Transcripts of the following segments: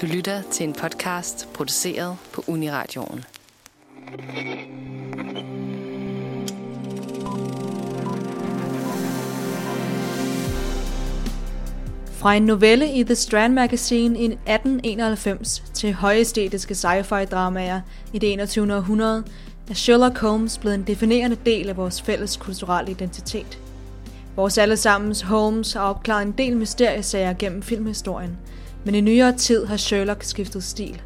Du lytter til en podcast produceret på Uniradioen. Fra en novelle i The Strand Magazine i 1891 til højestetiske sci-fi dramaer i det 21. århundrede, er Sherlock Holmes blevet en definerende del af vores fælles kulturelle identitet. Vores allesammens Holmes har opklaret en del mysteriesager gennem filmhistorien, men i nyere tid har Sherlock skiftet stil.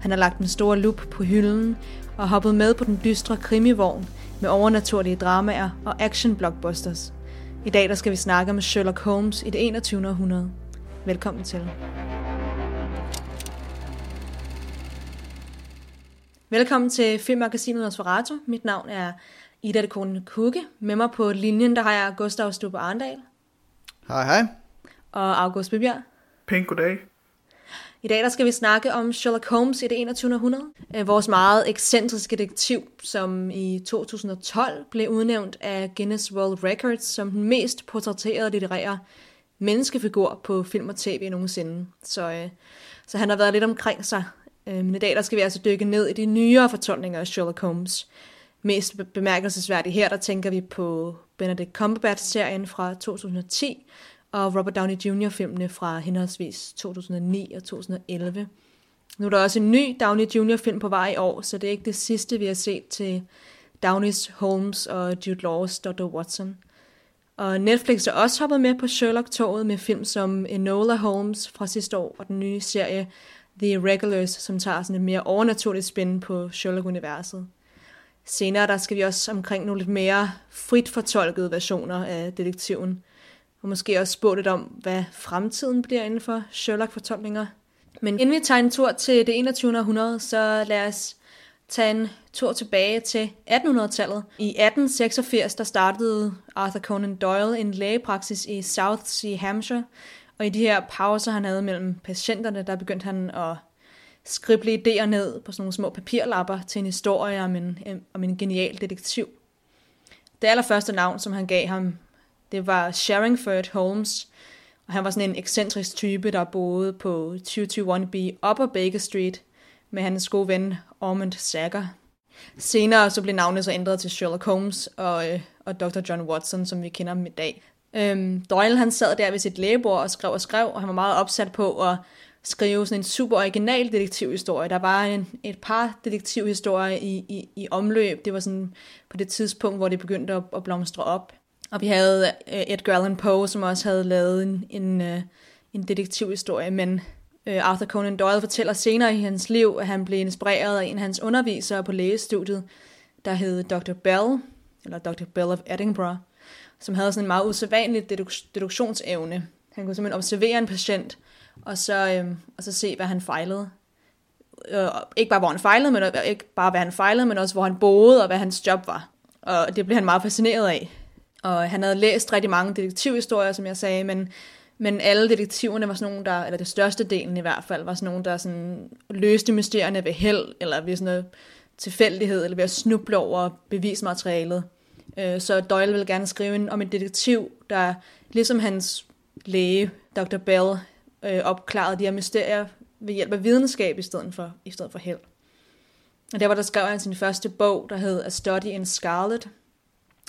Han har lagt en stor lup på hylden og hoppet med på den dystre krimivogn med overnaturlige dramaer og action blockbusters. I dag der skal vi snakke om Sherlock Holmes i det 21. århundrede. Velkommen til. Velkommen til Filmmagasinet Nosferatu. Mit navn er Ida de Kone Kukke. Med mig på linjen, der har jeg Gustav Stubbe Arndal Hej, hej. og August Bebjerg. Pænt goddag. I dag der skal vi snakke om Sherlock Holmes i det 21. århundrede. Øh, vores meget ekscentriske detektiv, som i 2012 blev udnævnt af Guinness World Records som den mest portrætterede litterære menneskefigur på film og tv nogensinde. Så, øh, så han har været lidt omkring sig. Øh, Men i dag der skal vi altså dykke ned i de nyere fortolkninger af Sherlock Holmes. Mest bemærkelsesværdigt her, der tænker vi på Benedict Cumberbatch-serien fra 2010, og Robert Downey Jr.-filmene fra henholdsvis 2009 og 2011. Nu er der også en ny Downey Jr.-film på vej i år, så det er ikke det sidste, vi har set til Downey's Holmes og Jude Law's Dr. Watson. Og Netflix er også hoppet med på Sherlock-toget med film som Enola Holmes fra sidste år, og den nye serie The Irregulars, som tager sådan et mere overnaturligt spin på Sherlock-universet. Senere der skal vi også omkring nogle lidt mere frit fortolkede versioner af detektiven, og måske også spå lidt om, hvad fremtiden bliver inden for Sherlock-fortolkninger. Men inden vi tager en tur til det 21. århundrede, så lad os tage en tur tilbage til 1800-tallet. I 1886 der startede Arthur Conan Doyle en lægepraksis i South Sea, Hampshire, og i de her pauser, han havde mellem patienterne, der begyndte han at skrible idéer ned på sådan nogle små papirlapper til en historie om en, om en genial detektiv. Det allerførste navn, som han gav ham, det var Sherringford Holmes, og han var sådan en ekscentrisk type, der boede på 221B Upper Baker Street med hans gode ven Ormond Sager. Senere så blev navnet så ændret til Sherlock Holmes og, øh, og Dr. John Watson, som vi kender ham i dag. Øhm, Doyle han sad der ved sit lægebord og skrev og skrev, og han var meget opsat på at skrive sådan en super original detektivhistorie. Der var en, et par detektivhistorier i, i, i omløb. Det var sådan på det tidspunkt, hvor det begyndte at, at blomstre op. Og vi havde øh, Edgar Allan Poe, som også havde lavet en, en, øh, en detektivhistorie, men øh, Arthur Conan Doyle fortæller senere i hans liv, at han blev inspireret af en af hans undervisere på lægestudiet, der hed Dr. Bell, eller Dr. Bell of Edinburgh, som havde sådan en meget usædvanlig deduk- deduktionsevne. Han kunne simpelthen observere en patient, og så, øh, og så se, hvad han fejlede. Øh, ikke bare, hvor han fejlede, men ikke bare, hvad han fejlede, men også, hvor han boede, og hvad hans job var. Og det blev han meget fascineret af. Og han havde læst rigtig mange detektivhistorier, som jeg sagde, men, men alle detektiverne var sådan nogle, der, eller det største delen i hvert fald, var sådan nogle, der sådan løste mysterierne ved held, eller ved sådan noget tilfældighed, eller ved at snuble over bevismaterialet. Øh, så Doyle ville gerne skrive om en detektiv, der ligesom hans læge, Dr. Bell, øh, opklarede de her mysterier ved hjælp af videnskab i stedet for, i stedet for held. Og der var der skrev han sin første bog, der hed A Study in Scarlet,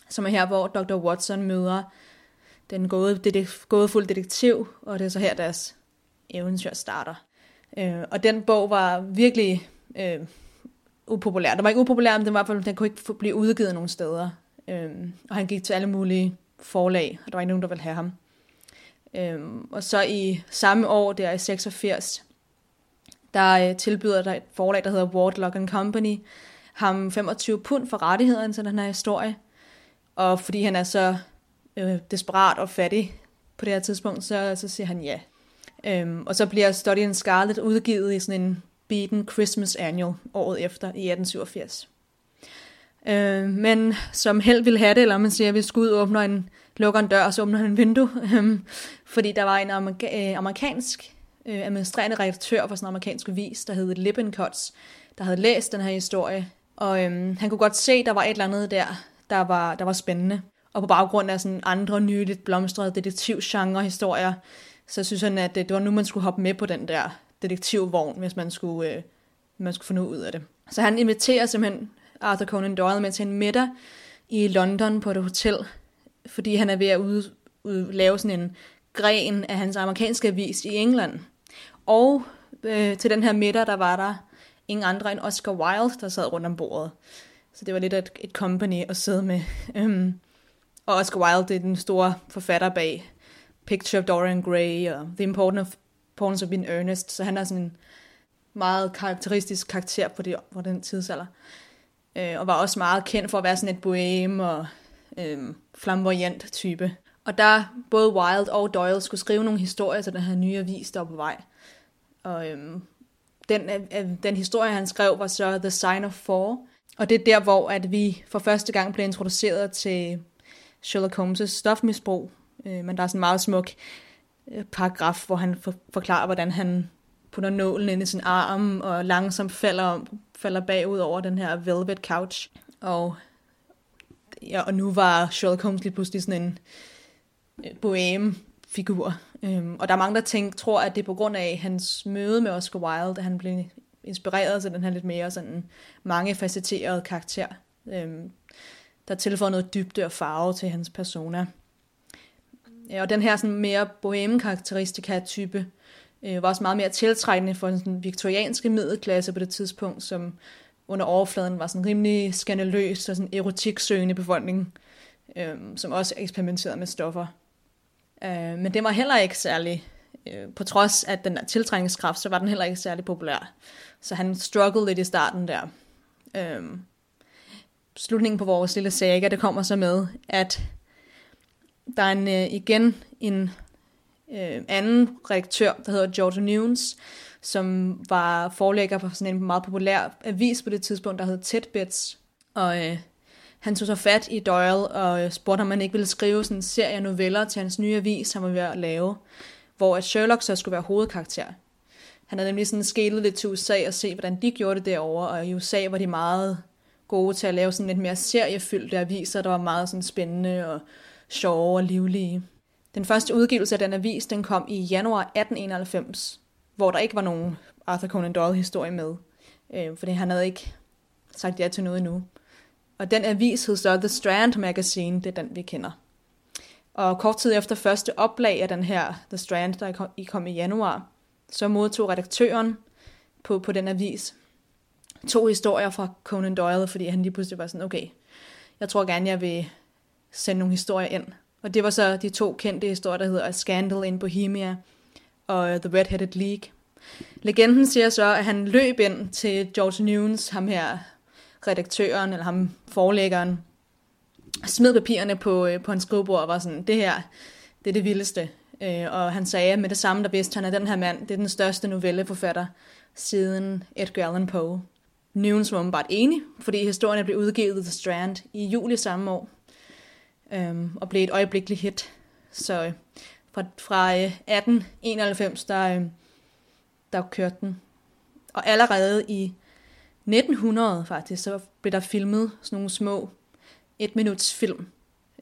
som er her, hvor Dr. Watson møder den gåde, det, gådefulde detektiv, og det er så her, deres eventyr starter. Øh, og den bog var virkelig øh, upopulær. Den var ikke upopulær, men den, var, den kunne ikke blive udgivet nogen steder. Øh, og han gik til alle mulige forlag, og der var ikke nogen, der ville have ham. Øh, og så i samme år, der i 86, der øh, tilbyder der et forlag, der hedder Wardlock and Company, ham 25 pund for rettighederne til den her historie. Og fordi han er så øh, desperat og fattig på det her tidspunkt, så, så siger han ja. Øhm, og så bliver Study in Scarlet udgivet i sådan en beaten Christmas Annual året efter i 1887. Øh, men som held ville have det, eller man siger, hvis Gud åbner en, lukker en dør, og så åbner han en vindue, øhm, fordi der var en amerika- øh, amerikansk øh, administrerende redaktør for sådan en amerikansk vis, der hed Lippincotts, der havde læst den her historie, og øhm, han kunne godt se, der var et eller andet der, der var, der var spændende. Og på baggrund af sådan andre nyligt blomstrede detektivgenre historier, så synes han, at øh, det, var nu, man skulle hoppe med på den der detektivvogn, hvis man skulle, øh, man skulle få noget ud af det. Så han inviterer simpelthen Arthur Conan Doyle med til en middag i London på et hotel, fordi han er ved at ude, ude, lave sådan en gren af hans amerikanske avis i England. Og øh, til den her middag, der var der ingen andre end Oscar Wilde, der sad rundt om bordet. Så det var lidt et, et company at sidde med. Øhm, og Oscar Wilde, det er den store forfatter bag Picture of Dorian Gray og The Importance of, Importance of Being Earnest. Så han er sådan en meget karakteristisk karakter på, det, på den tidsalder. Øh, og var også meget kendt for at være sådan et bohem og øh, flamboyant type. Og der både Wilde og Doyle skulle skrive nogle historier til den her nye avis, der var på vej. Og øhm, den, øh, øh, den historie, han skrev, var så The Sign of Four. Og det er der, hvor at vi for første gang bliver introduceret til Sherlock Holmes' stofmisbrug. Øh, men der er sådan en meget smuk øh, paragraf, hvor han for, forklarer, hvordan han putter nålen ind i sin arm, og langsomt falder, falder bagud over den her velvet couch. Og, ja, og nu var Sherlock Holmes lige pludselig sådan en øh, boheme figur. Øhm, og der er mange, der tænker, tror, at det er på grund af hans møde med Oscar Wilde, at han blev inspireret til den her lidt mere sådan mangefacetterede karakter, øh, der tilføjer noget dybde og farve til hans persona. Ja, og den her sådan mere boheme karakteristika type øh, var også meget mere tiltrækkende for den sådan viktorianske middelklasse på det tidspunkt, som under overfladen var sådan rimelig skandaløs og sådan erotiksøgende befolkning, øh, som også eksperimenterede med stoffer. Øh, men det var heller ikke særlig, øh, på trods af den tiltrækningskraft, så var den heller ikke særlig populær. Så han strugglede lidt i starten der. Øhm, slutningen på vores lille saga, det kommer så med, at der er en, øh, igen en øh, anden redaktør, der hedder George Nunes, som var forlægger for sådan en meget populær avis på det tidspunkt, der hed Tidbits. Og øh, han tog så fat i Doyle og øh, spurgte, om han ikke ville skrive sådan en serie noveller til hans nye avis, han var ved at lave, hvor at Sherlock så skulle være hovedkarakter. Han havde nemlig sådan skælet lidt til USA og se, hvordan de gjorde det derovre, og i USA var de meget gode til at lave sådan lidt mere seriefyldte aviser, der var meget sådan spændende og sjove og livlige. Den første udgivelse af den avis, den kom i januar 1891, hvor der ikke var nogen Arthur Conan Doyle historie med, øh, fordi han havde ikke sagt ja til noget endnu. Og den avis hed så The Strand Magazine, det er den, vi kender. Og kort tid efter første oplag af den her The Strand, der i kom i januar, så modtog redaktøren på, på den avis to historier fra Conan Doyle, fordi han lige pludselig var sådan, okay, jeg tror gerne, jeg vil sende nogle historier ind. Og det var så de to kendte historier, der hedder A Scandal in Bohemia og The Red-Headed League. Legenden siger så, at han løb ind til George Nunes, ham her redaktøren, eller ham forlæggeren, smed papirerne på, øh, på hans skrivebord og var sådan, det her, det er det vildeste. Øh, og han sagde med det samme, der vidste han, at den her mand, det er den største novelleforfatter siden Edgar Allan Poe. Nunes var bare enig, fordi historien blev udgivet The Strand i juli samme år, øh, og blev et øjeblikkeligt hit. Så øh, fra, fra øh, 1891, der, øh, der kørte den. Og allerede i 1900 faktisk, så blev der filmet sådan nogle små et minuts film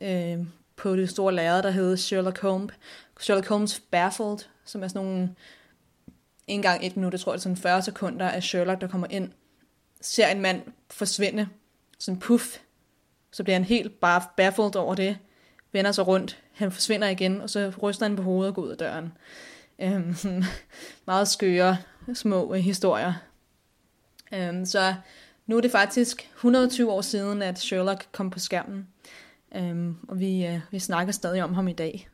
øh, på det store lærred, der hed Sherlock Holmes. Sherlock Holmes Baffled, som er sådan nogle, en gang et minut, jeg tror det er sådan 40 sekunder af Sherlock, der kommer ind, ser en mand forsvinde, sådan puff, så bliver han helt bare baffled over det, vender sig rundt, han forsvinder igen, og så ryster han på hovedet og går ud af døren. Øhm, meget skøre små historier. Øhm, så nu er det faktisk 120 år siden, at Sherlock kom på skærmen. Øhm, og vi, øh, vi snakker stadig om ham i dag.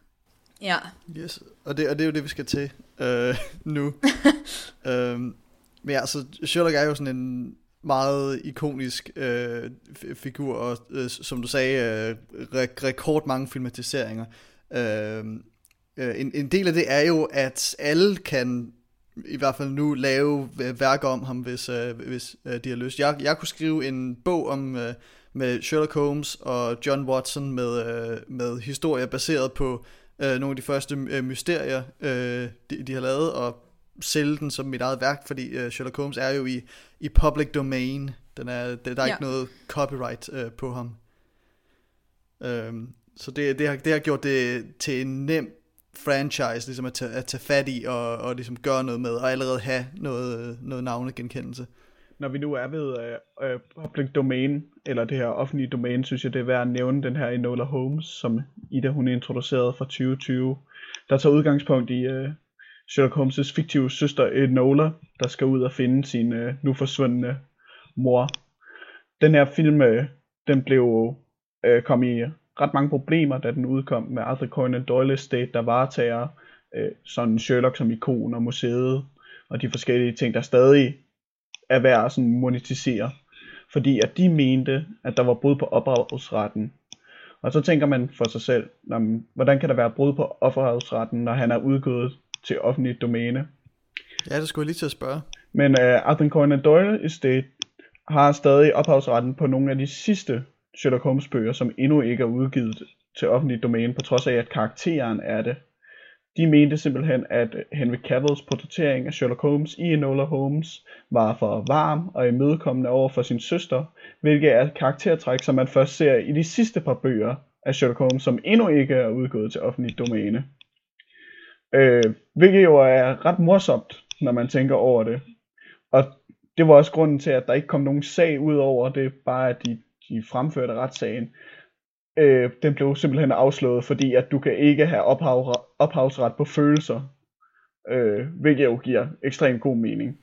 Ja. Yes, og det, og det er jo det, vi skal til øh, nu. øhm, men ja, så Sherlock er jo sådan en meget ikonisk øh, figur, og øh, som du sagde, øh, re- rekord mange filmatiseringer. Øh, øh, en, en del af det er jo, at alle kan i hvert fald nu lave værker om ham, hvis, øh, hvis øh, de har lyst. Jeg, jeg kunne skrive en bog om øh, med Sherlock Holmes og John Watson med, øh, med historier baseret på øh, nogle af de første øh, mysterier, øh, de, de har lavet, og sælge den som mit eget værk, fordi øh, Sherlock Holmes er jo i, i public domain. Den er, der er ja. ikke noget copyright øh, på ham. Øh, så det, det, har, det har gjort det til en nem franchise ligesom at tage, at tage fat i og, og ligesom gøre noget med, og allerede have noget, noget navnegenkendelse. Når vi nu er ved uh, uh, public domain, eller det her offentlige domæne, synes jeg, det er værd at nævne den her Enola Holmes, som Ida hun introducerede fra 2020, der tager udgangspunkt i uh, Sherlock Holmes' fiktive søster Enola, der skal ud og finde sin uh, nu forsvundne mor. Den her film, uh, den blev uh, kom i ret mange problemer, da den udkom med Arthur Conan Doyle Estate, der varetager uh, sådan Sherlock som ikon og museet, og de forskellige ting, der stadig er værd at sådan monetisere. Fordi at de mente, at der var brud på ophavsretten. Og så tænker man for sig selv, hvordan kan der være brud på ophavsretten, når han er udgået til offentligt domæne? Ja, det skulle jeg lige til at spørge. Men uh, Arthur Conan Doyle Estate har stadig ophavsretten på nogle af de sidste Sherlock Holmes bøger, som endnu ikke er udgivet til offentligt domæne, på trods af at karakteren er det. De mente simpelthen, at Henry Cavills portrættering af Sherlock Holmes i Enola Holmes var for varm og imødekommende over for sin søster, hvilket er et karaktertræk, som man først ser i de sidste par bøger af Sherlock Holmes, som endnu ikke er udgået til offentligt domæne. Øh, hvilket jo er ret morsomt, når man tænker over det. Og det var også grunden til, at der ikke kom nogen sag ud over det, bare at de, de fremførte retssagen. Øh, den blev simpelthen afslået, fordi at du kan ikke have ophav, ophavsret på følelser, øh, hvilket jo giver ekstremt god mening.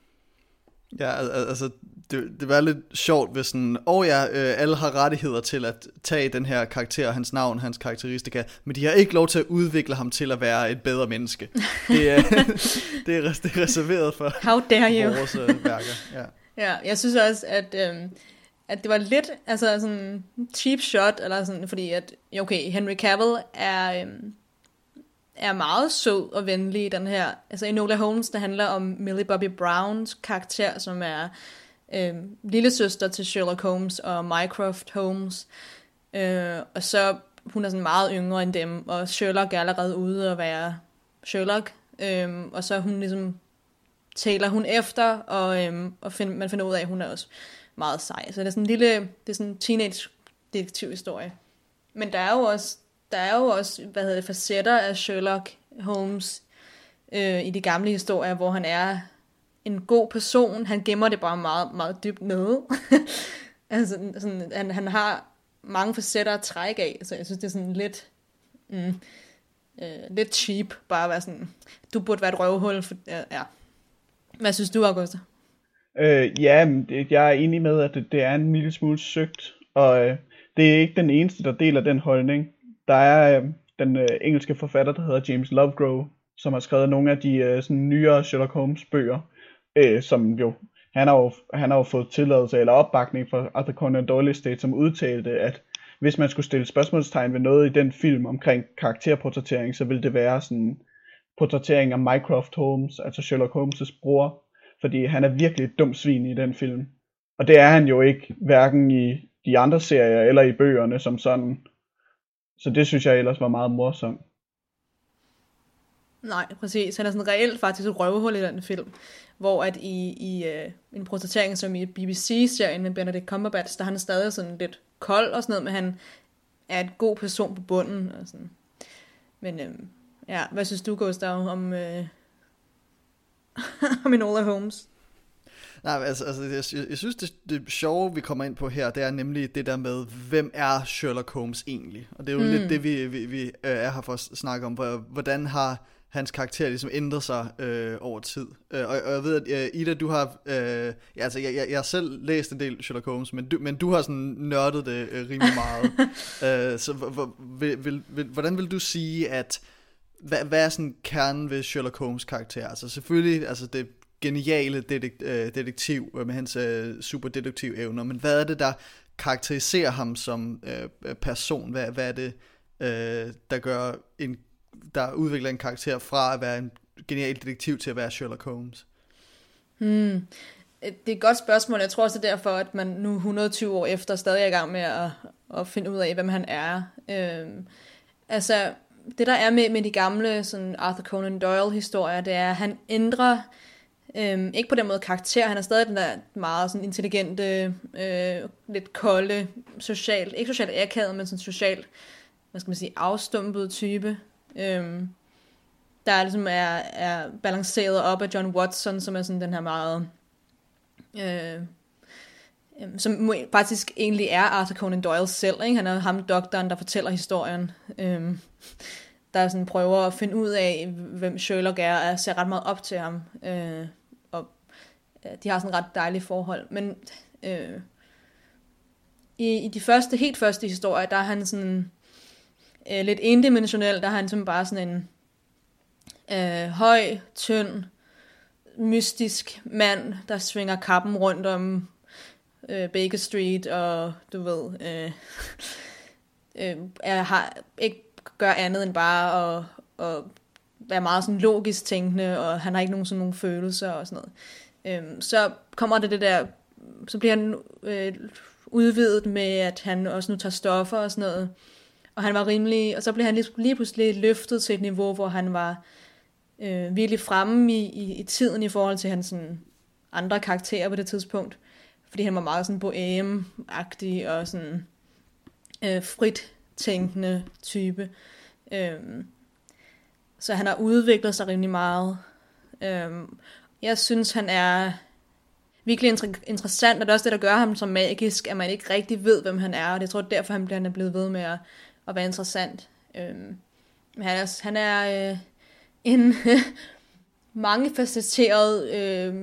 Ja, altså, det, det var lidt sjovt, hvis sådan, og ja, øh, alle har rettigheder til at tage den her karakter, hans navn, hans karakteristika, men de har ikke lov til at udvikle ham til at være et bedre menneske. Det er, det er, det er reserveret for How dare you? vores øh, værker. Ja. ja, jeg synes også, at, øh, at det var lidt altså sådan cheap shot, eller sådan, fordi at, okay, Henry Cavill er... øhm, er meget sød og venlig i den her. Altså Enola Holmes, der handler om Millie Bobby Browns karakter, som er øhm, lille søster til Sherlock Holmes og Mycroft Holmes. Øh, og så hun er sådan meget yngre end dem, og Sherlock er allerede ude at være Sherlock. Øhm, og så hun ligesom taler hun efter, og, øhm, og find, man finder ud af, at hun er også meget sej. Så det er sådan en lille, det er sådan en teenage detektivhistorie. Men der er jo også der er jo også, hvad hedder det, facetter af Sherlock Holmes øh, i de gamle historier, hvor han er en god person. Han gemmer det bare meget, meget dybt nede. altså, sådan, han, han har mange facetter at trække af, så jeg synes, det er sådan lidt, mm, øh, lidt cheap, bare at være sådan, du burde være et røvhul. For, ja, ja. Hvad synes du, Augusta? Øh, ja, jeg er enig med, at det, det er en lille smule søgt, og øh, det er ikke den eneste, der deler den holdning. Der er øh, den øh, engelske forfatter, der hedder James Lovegrove, som har skrevet nogle af de øh, sådan nyere Sherlock Holmes bøger, øh, som jo han har jo, han har jo fået tilladelse eller opbakning fra Arthur Conan Doyle State, som udtalte, at hvis man skulle stille spørgsmålstegn ved noget i den film omkring karakterportrættering, så ville det være sådan portrættering af Mycroft Holmes, altså Sherlock Holmes' bror, fordi han er virkelig et dumt svin i den film. Og det er han jo ikke, hverken i de andre serier eller i bøgerne som sådan. Så det synes jeg ellers var meget morsomt. Nej, præcis. Han er sådan reelt faktisk et røvehul i den film. Hvor at i, i uh, en portrættering som i BBC-serien med Benedict Cumberbatch, der er han stadig sådan lidt kold og sådan noget, men han er et god person på bunden. Og sådan. Men uh, ja, hvad synes du, Gustav, om, øh, om Enola Holmes? Nej, altså, altså jeg, jeg synes, det, det sjove, vi kommer ind på her, det er nemlig det der med, hvem er Sherlock Holmes egentlig? Og det er jo mm. lidt det, vi, vi, vi øh, er her for at snakke om. Hvordan har hans karakter ligesom ændret sig øh, over tid. Øh, og, og jeg ved, at øh, Ida, du har... Øh, ja, altså, jeg, jeg, jeg har selv læst en del Sherlock Holmes, men du, men du har sådan nørdet det øh, rimelig meget. øh, så vil, vil, vil, hvordan vil du sige, at... Hvad, hvad er sådan kernen ved Sherlock Holmes karakter? Altså selvfølgelig, altså det geniale detek, øh, detektiv øh, med hans øh, super detektiv evner, men hvad er det, der karakteriserer ham som øh, person? Hvad, hvad er det, øh, der gør en, der udvikler en karakter fra at være en genial detektiv til at være Sherlock Holmes? Hmm. Øh, det er et godt spørgsmål. Jeg tror også, det er derfor, at man nu 120 år efter stadig er i gang med at, at finde ud af, hvem han er. Øh, altså, det der er med, med de gamle sådan Arthur Conan Doyle-historier, det er, at han ændrer Øhm, ikke på den måde karakter, han er stadig den der meget sådan intelligente, øh, lidt kolde, socialt, ikke socialt akavet, men sådan socialt, hvad skal man sige, afstumpet type. Øhm, der ligesom er, er balanceret op af John Watson, som er sådan den her meget... Øh, øhm, som faktisk egentlig er Arthur Conan Doyle selv. Ikke? Han er ham doktoren, der fortæller historien. Øh, der sådan prøver at finde ud af, hvem Sherlock er, og ser ret meget op til ham. Øh, og de har sådan et ret dejligt forhold. Men øh, i, i de første, helt første historier, der er han sådan øh, lidt endimensionel, der er han sådan bare sådan en øh, høj, tynd, mystisk mand, der svinger kappen rundt om øh, Baker Street, og du ved, øh, øh, er, har, ikke gør andet end bare at, at være meget sådan logisk tænkende, og han har ikke nogen sådan nogle følelser og sådan noget. Øhm, så kommer det det der, så bliver han øh, udvidet med, at han også nu tager stoffer og sådan noget. Og han var rimelig, og så blev han lige, lige pludselig løftet til et niveau, hvor han var øh, virkelig fremme i, i, i tiden i forhold til hans sådan, andre karakterer på det tidspunkt. Fordi han var meget sådan bohem-agtig og sådan øh, frit tænkende type. Øhm, så han har udviklet sig rimelig meget. Øhm, jeg synes, han er virkelig inter- interessant, og det er også det, der gør ham så magisk, at man ikke rigtig ved, hvem han er, og det tror jeg derfor, han bliver blevet ved med at, at være interessant. Øhm, han er, han er øh, en mangefacetteret, øh,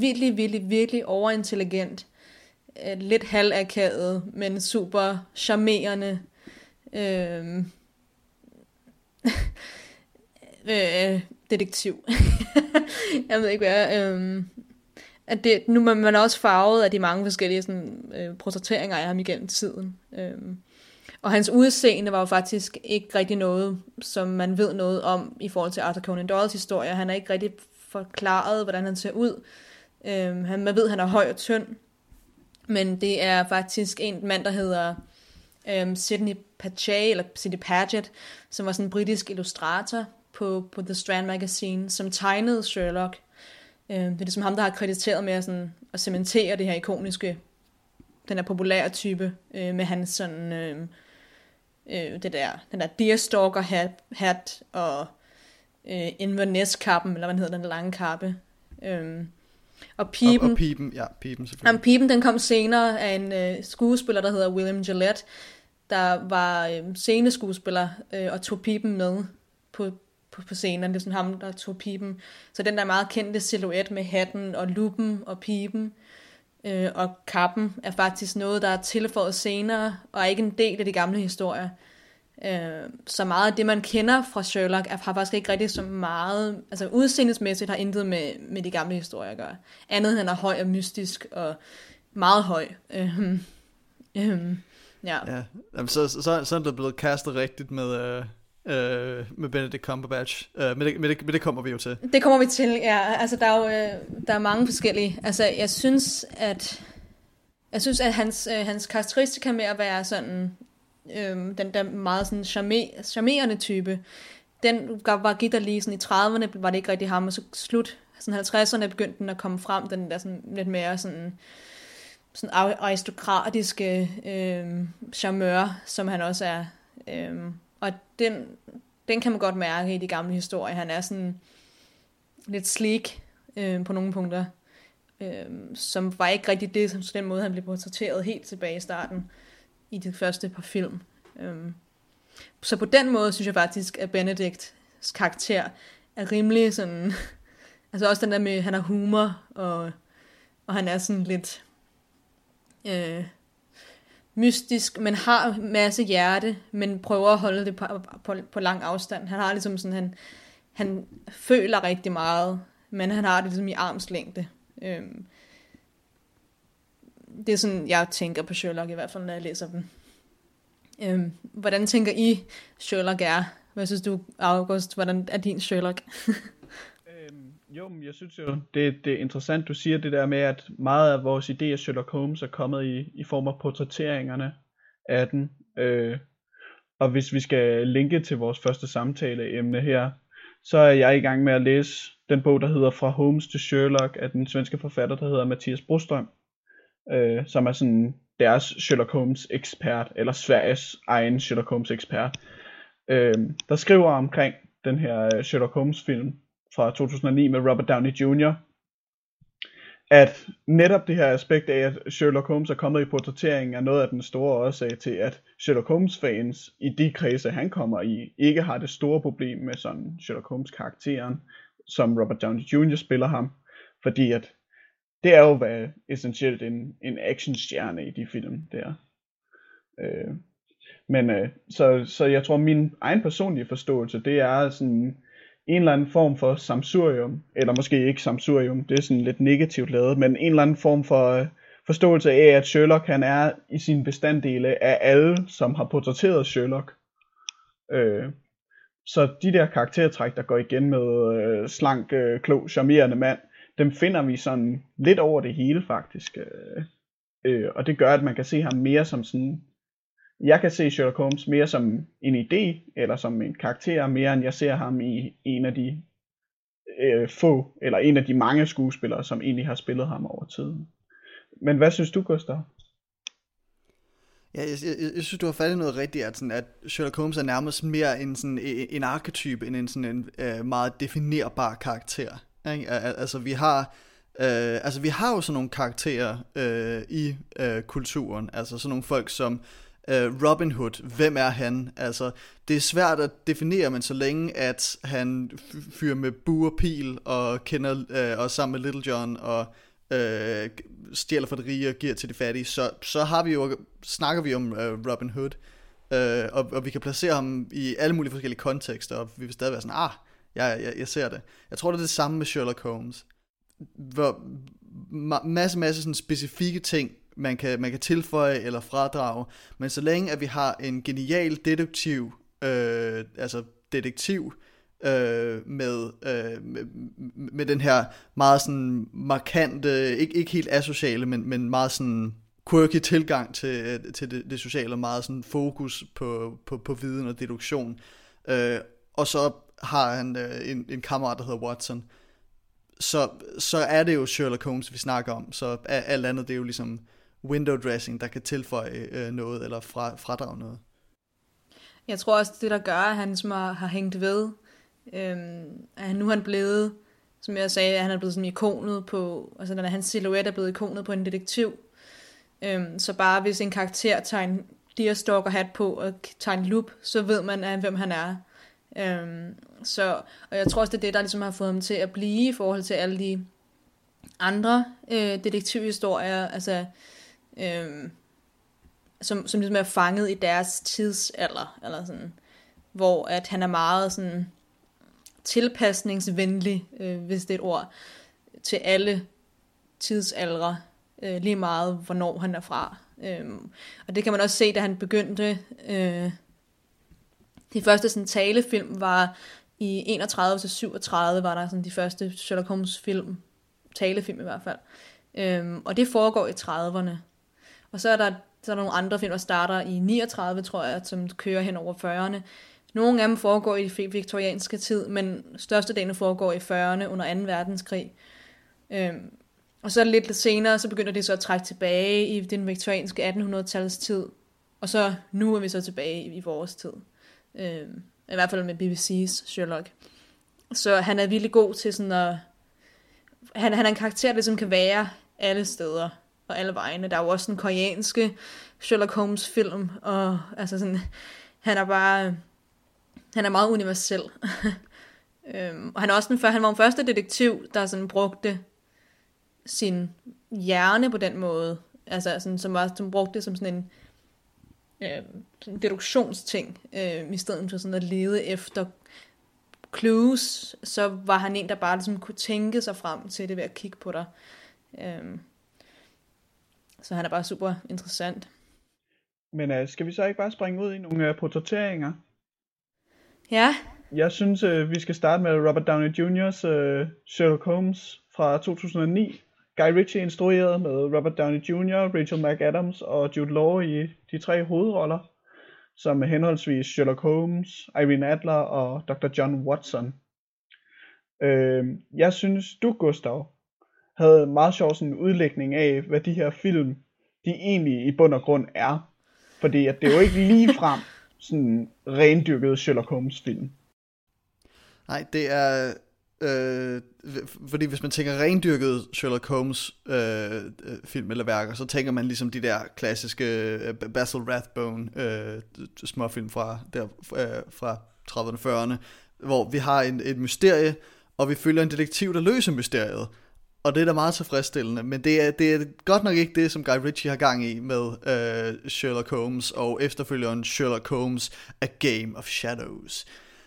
virkelig, virkelig, virkelig overintelligent, øh, lidt halvakavet, men super charmerende, Øhm. øh, øh, detektiv. jeg ved ikke hvad. Øh, at det, nu man, man også farvet af de mange forskellige sådan, øh, portrætteringer af ham igennem tiden. Øhm, og hans udseende var jo faktisk ikke rigtig noget, som man ved noget om i forhold til Arthur Conan Doyles historie. Han er ikke rigtig forklaret, hvordan han ser ud. Øhm, han, man ved, at han er høj og tynd. Men det er faktisk en mand, der hedder øhm, Sidney Paget, eller Sidney Paget, som var sådan en britisk illustrator på, på The Strand Magazine, som tegnede Sherlock Øh, det er ligesom ham, der har krediteret med at, sådan, at cementere det her ikoniske, den her populære type, øh, med hans sådan, øh, øh, det der, den der deerstalker hat, hat og øh, Inverness-kappen, eller hvad den hedder, den lange kappe. Øh, og pipen, og, og pipen, ja, pipen selvfølgelig. Jamen, pipen, den kom senere af en øh, skuespiller, der hedder William Gillette, der var øh, sceneskuespiller øh, og tog pipen med på, på, på scenen. Det er sådan ham, der tog pipen. Så den der meget kendte silhuet med hatten og lupen og pipen øh, og kappen er faktisk noget, der er tilføjet senere og er ikke en del af de gamle historier. Øh, så meget af det, man kender fra Sherlock, er, har faktisk ikke rigtig så meget, altså udseendesmæssigt har intet med, med de gamle historier at gøre. Andet end han er høj og mystisk og meget høj. Øh, øh, ja. ja. Jamen, så, så, så, så er det blevet kastet rigtigt med, øh, øh, med Benedict Cumberbatch. Øh, men, det, men, det, men det kommer vi jo til. Det kommer vi til, ja. Altså, der er jo øh, der er mange forskellige. Altså, jeg synes, at jeg synes, at hans, øh, hans karakteristika med at være sådan, øh, den der meget sådan charmer, charmerende type, den var gik der lige sådan i 30'erne, var det ikke rigtig ham, og så slut sådan 50'erne begyndte den at komme frem, den der sådan lidt mere sådan, sådan aristokratiske øh, charmeur, som han også er. Øh, og den, den kan man godt mærke i de gamle historier. Han er sådan lidt sleek øh, på nogle punkter, øh, som var ikke rigtig det, som den måde, han blev portrætteret helt tilbage i starten i de første par film. Øh. Så på den måde synes jeg faktisk, at Benedicts karakter er rimelig sådan... altså også den der med, at han har humor, og, og han er sådan lidt... Øh, mystisk, men har masse hjerte, men prøver at holde det på, på, på lang afstand. Han har ligesom sådan, han, han føler rigtig meget, men han har det ligesom i armslængde. Øh, det er sådan, jeg tænker på Sherlock i hvert fald, når jeg læser dem. Øhm, hvordan tænker I, Sherlock er? Hvad synes du, August, hvordan er din Sherlock? Jo, men jeg synes jo, det, det er interessant, du siger det der med, at meget af vores idé af Sherlock Holmes er kommet i, i form af portrætteringerne af den. Øh, og hvis vi skal linke til vores første samtaleemne her, så er jeg i gang med at læse den bog, der hedder Fra Holmes til Sherlock, af den svenske forfatter, der hedder Mathias Brostrøm, øh, som er sådan deres Sherlock Holmes ekspert, eller Sveriges egen Sherlock Holmes ekspert, øh, der skriver omkring den her øh, Sherlock Holmes film fra 2009 med Robert Downey Jr., at netop det her aspekt af, at Sherlock Holmes er kommet i portrætteringen, er noget af den store årsag til, at Sherlock Holmes fans i de kredse, han kommer i, ikke har det store problem med sådan Sherlock Holmes karakteren, som Robert Downey Jr. spiller ham. Fordi at det er jo hvad essentielt en, en actionstjerne i de film der. Øh, men øh, så, så jeg tror min egen personlige forståelse, det er sådan en eller anden form for samsurium, eller måske ikke samsurium, det er sådan lidt negativt lavet, men en eller anden form for øh, forståelse af, at Sherlock han er i sine bestanddele af alle, som har portrætteret Sherlock. Øh, så de der karaktertræk, der går igen med øh, slank, øh, klog, charmerende mand, dem finder vi sådan lidt over det hele faktisk. Øh, øh, og det gør, at man kan se ham mere som sådan jeg kan se Sherlock Holmes mere som en idé, eller som en karakter, mere end jeg ser ham i en af de øh, få, eller en af de mange skuespillere, som egentlig har spillet ham over tiden. Men hvad synes du, Gustav? Ja, jeg, jeg, jeg synes, du har fat i noget rigtigt, at, sådan, at Sherlock Holmes er nærmest mere en, sådan, e, e, en arketype, end en, sådan en øh, meget definerbar karakter. Ikke? Altså, vi har, øh, altså, vi har jo sådan nogle karakterer øh, i øh, kulturen, altså sådan nogle folk, som øh, Robin Hood, hvem er han? Altså, det er svært at definere, men så længe at han fyrer med bue og pil og kender øh, og sammen med Little John og øh, stjæler for det rige og giver til de fattige, så, så har vi jo, snakker vi om øh, Robin Hood. øh, og, og vi kan placere ham i alle mulige forskellige kontekster, og vi vil stadig være sådan, ah, jeg, jeg, jeg ser det. Jeg tror, det er det samme med Sherlock Holmes. Hvor ma- masse, masse sådan specifikke ting, man kan, man kan tilføje eller fradrage. Men så længe at vi har en genial detektiv, øh, altså detektiv, øh, med, øh, med, med den her meget sådan markante, ikke, ikke helt asociale, men, men meget sådan quirky tilgang til, øh, til det, det sociale, og meget sådan fokus på, på, på viden og deduktion. Øh, og så har han øh, en, en kammerat, der hedder Watson. Så, så er det jo Sherlock Holmes, vi snakker om. Så alt andet, det er jo ligesom window dressing, der kan tilføje øh, noget eller fra, fradrage noget. Jeg tror også, det der gør, at han som har, har hængt ved, øhm, at nu er han blevet, som jeg sagde, at han er blevet sådan ikonet på, altså når hans silhuet er blevet ikonet på en detektiv. Øhm, så bare hvis en karakter tager en deerstalker hat på og tager en loop, så ved man, at, hvem han er. Øhm, så, og jeg tror også, det er det, der ligesom har fået ham til at blive i forhold til alle de andre øh, detektivhistorier. Altså, øhm, som, som ligesom er fanget i deres tidsalder, eller sådan, hvor at han er meget sådan tilpasningsvenlig, øh, hvis det er et ord, til alle tidsaldre, øh, lige meget hvornår han er fra. Øhm, og det kan man også se, da han begyndte, øh, de første sådan, talefilm var i 31 til 37, var der sådan de første Sherlock Holmes film, talefilm i hvert fald. Øhm, og det foregår i 30'erne. Og så er der, så er der nogle andre film, der starter i 39, tror jeg, som kører hen over 40'erne. Nogle af dem foregår i viktorianske tid, men størstedelen foregår i 40'erne under 2. verdenskrig. Øhm, og så lidt senere, så begynder det så at trække tilbage i den viktorianske 1800-tals tid. Og så nu er vi så tilbage i, i vores tid. Øhm, I hvert fald med BBC's Sherlock. Så han er virkelig god til sådan at... Han, han er en karakter, der ligesom kan være alle steder og alle vegne. Der er jo også en koreanske Sherlock Holmes film, og altså sådan, han er bare, han er meget universel. øhm, og han er også den, han var den første detektiv, der sådan brugte sin hjerne på den måde, altså sådan, som, var, som brugte det som sådan en øh, sådan deduktionsting, øh, i stedet for sådan at lede efter clues, så var han en, der bare ligesom kunne tænke sig frem til det ved at kigge på dig. Øh, så han er bare super interessant. Men uh, skal vi så ikke bare springe ud i nogle uh, portrætteringer? Ja. Jeg synes, uh, vi skal starte med Robert Downey Jr.'s uh, Sherlock Holmes fra 2009. Guy Ritchie instrueret med Robert Downey Jr., Rachel McAdams og Jude Law i de tre hovedroller, som henholdsvis Sherlock Holmes, Irene Adler og Dr. John Watson. Uh, jeg synes, du Gustav, havde meget sjov sådan en udlægning af, hvad de her film, de egentlig i bund og grund er. Fordi at det er jo ikke lige frem sådan rendyrket Sherlock Holmes film. Nej, det er... Øh, fordi hvis man tænker rendyrket Sherlock Holmes øh, øh, film eller værker, så tænker man ligesom de der klassiske øh, Basil Rathbone øh, småfilm fra, der, øh, fra 30'erne 40'erne, hvor vi har en, et mysterie, og vi følger en detektiv, der løser mysteriet. Og det er da meget tilfredsstillende, men det er, det er godt nok ikke det, som Guy Ritchie har gang i med øh, Sherlock Holmes og efterfølgeren Sherlock Holmes, A Game of Shadows.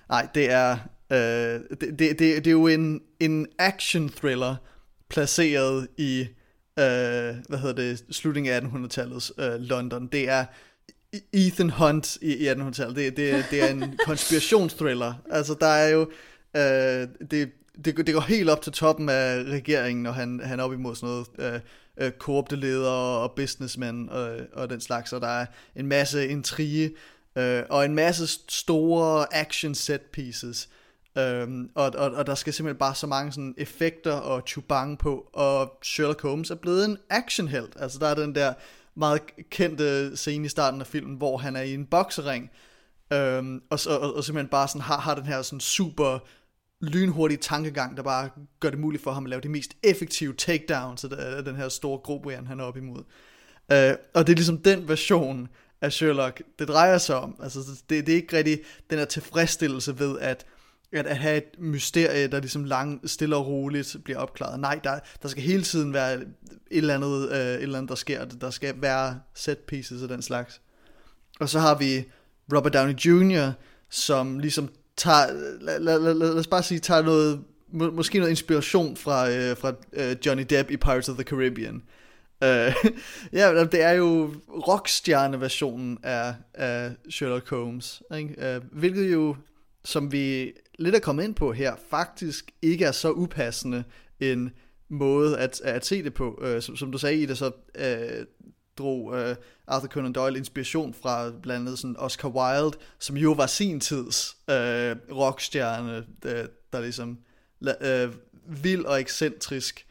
Nej, det er, øh, det, det, det, det er jo en, en action thriller placeret i, øh, hvad hedder det, slutningen af 1800-tallets øh, London. Det er Ethan Hunt i, i 1800-tallet. Det, det, det er en konspirationsthriller. Altså, der er jo, øh, det, det, det går helt op til toppen af regeringen, når han, han er op imod sådan noget øh, øh, korrupte ledere og businessmen og, og den slags, og der er en masse intrige øh, og en masse store action set pieces. Øhm, og, og, og der skal simpelthen bare så mange sådan effekter og chubang på, og Sherlock Holmes er blevet en actionhelt. Altså der er den der meget kendte scene i starten af filmen, hvor han er i en boksering, øhm, og, og, og simpelthen bare sådan har, har den her sådan super lynhurtig tankegang, der bare gør det muligt for ham at lave de mest effektive takedowns af den her store gruppe, han er op imod. Øh, og det er ligesom den version af Sherlock, det drejer sig om. Altså, det, det er ikke rigtig den her tilfredsstillelse ved, at, at, at have et mysterie, der ligesom lang, stille og roligt bliver opklaret. Nej, der, der skal hele tiden være et eller andet, øh, et eller andet der sker. Der skal være set pieces og den slags. Og så har vi Robert Downey Jr., som ligesom tager, lad, lad, lad, lad os bare sige, tager noget, må, måske noget inspiration fra, øh, fra øh, Johnny Depp i Pirates of the Caribbean. Øh, ja, det er jo rockstjerne-versionen af, af Sherlock Holmes, ikke? Øh, hvilket jo, som vi lidt er kommet ind på her, faktisk ikke er så upassende en måde at, at se det på. Øh, som, som du sagde i det, så øh, drog uh, Arthur Conan Doyle inspiration fra blandt andet sådan Oscar Wilde, som jo var sin tids uh, rockstjerne, der, der ligesom uh, vild og ekscentrisk.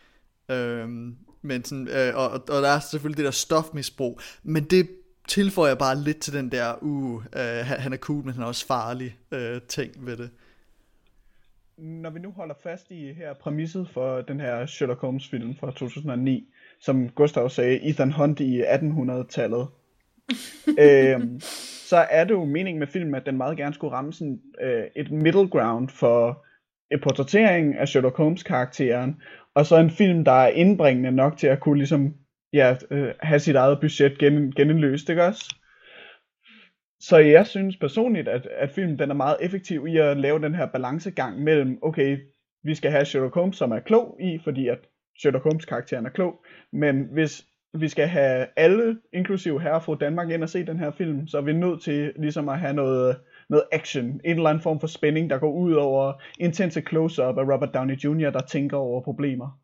Uh, øhm, men sådan, uh, og, og der er selvfølgelig det der stofmisbrug, men det tilføjer bare lidt til den der, uh, uh han er cool, men han er også farlig uh, ting ved det. Når vi nu holder fast i her præmisset for den her Sherlock Holmes film fra 2009, som Gustav sagde, Ethan Hunt i 1800-tallet, øhm, så er det jo meningen med filmen, at den meget gerne skulle ramme sådan, øh, et middle ground for en portrættering af Sherlock Holmes-karakteren, og så en film, der er indbringende nok til at kunne ligesom, ja, øh, have sit eget budget gen, genindløst, ikke også? Så jeg synes personligt, at, at filmen den er meget effektiv i at lave den her balancegang mellem, okay, vi skal have Sherlock Holmes, som er klog i, fordi at Sherlock Holmes karakteren er klog, men hvis vi skal have alle, inklusive herre fra Danmark, ind og se den her film, så er vi nødt til ligesom at have noget, noget action, en eller anden form for spænding, der går ud over intense close-up af Robert Downey Jr., der tænker over problemer.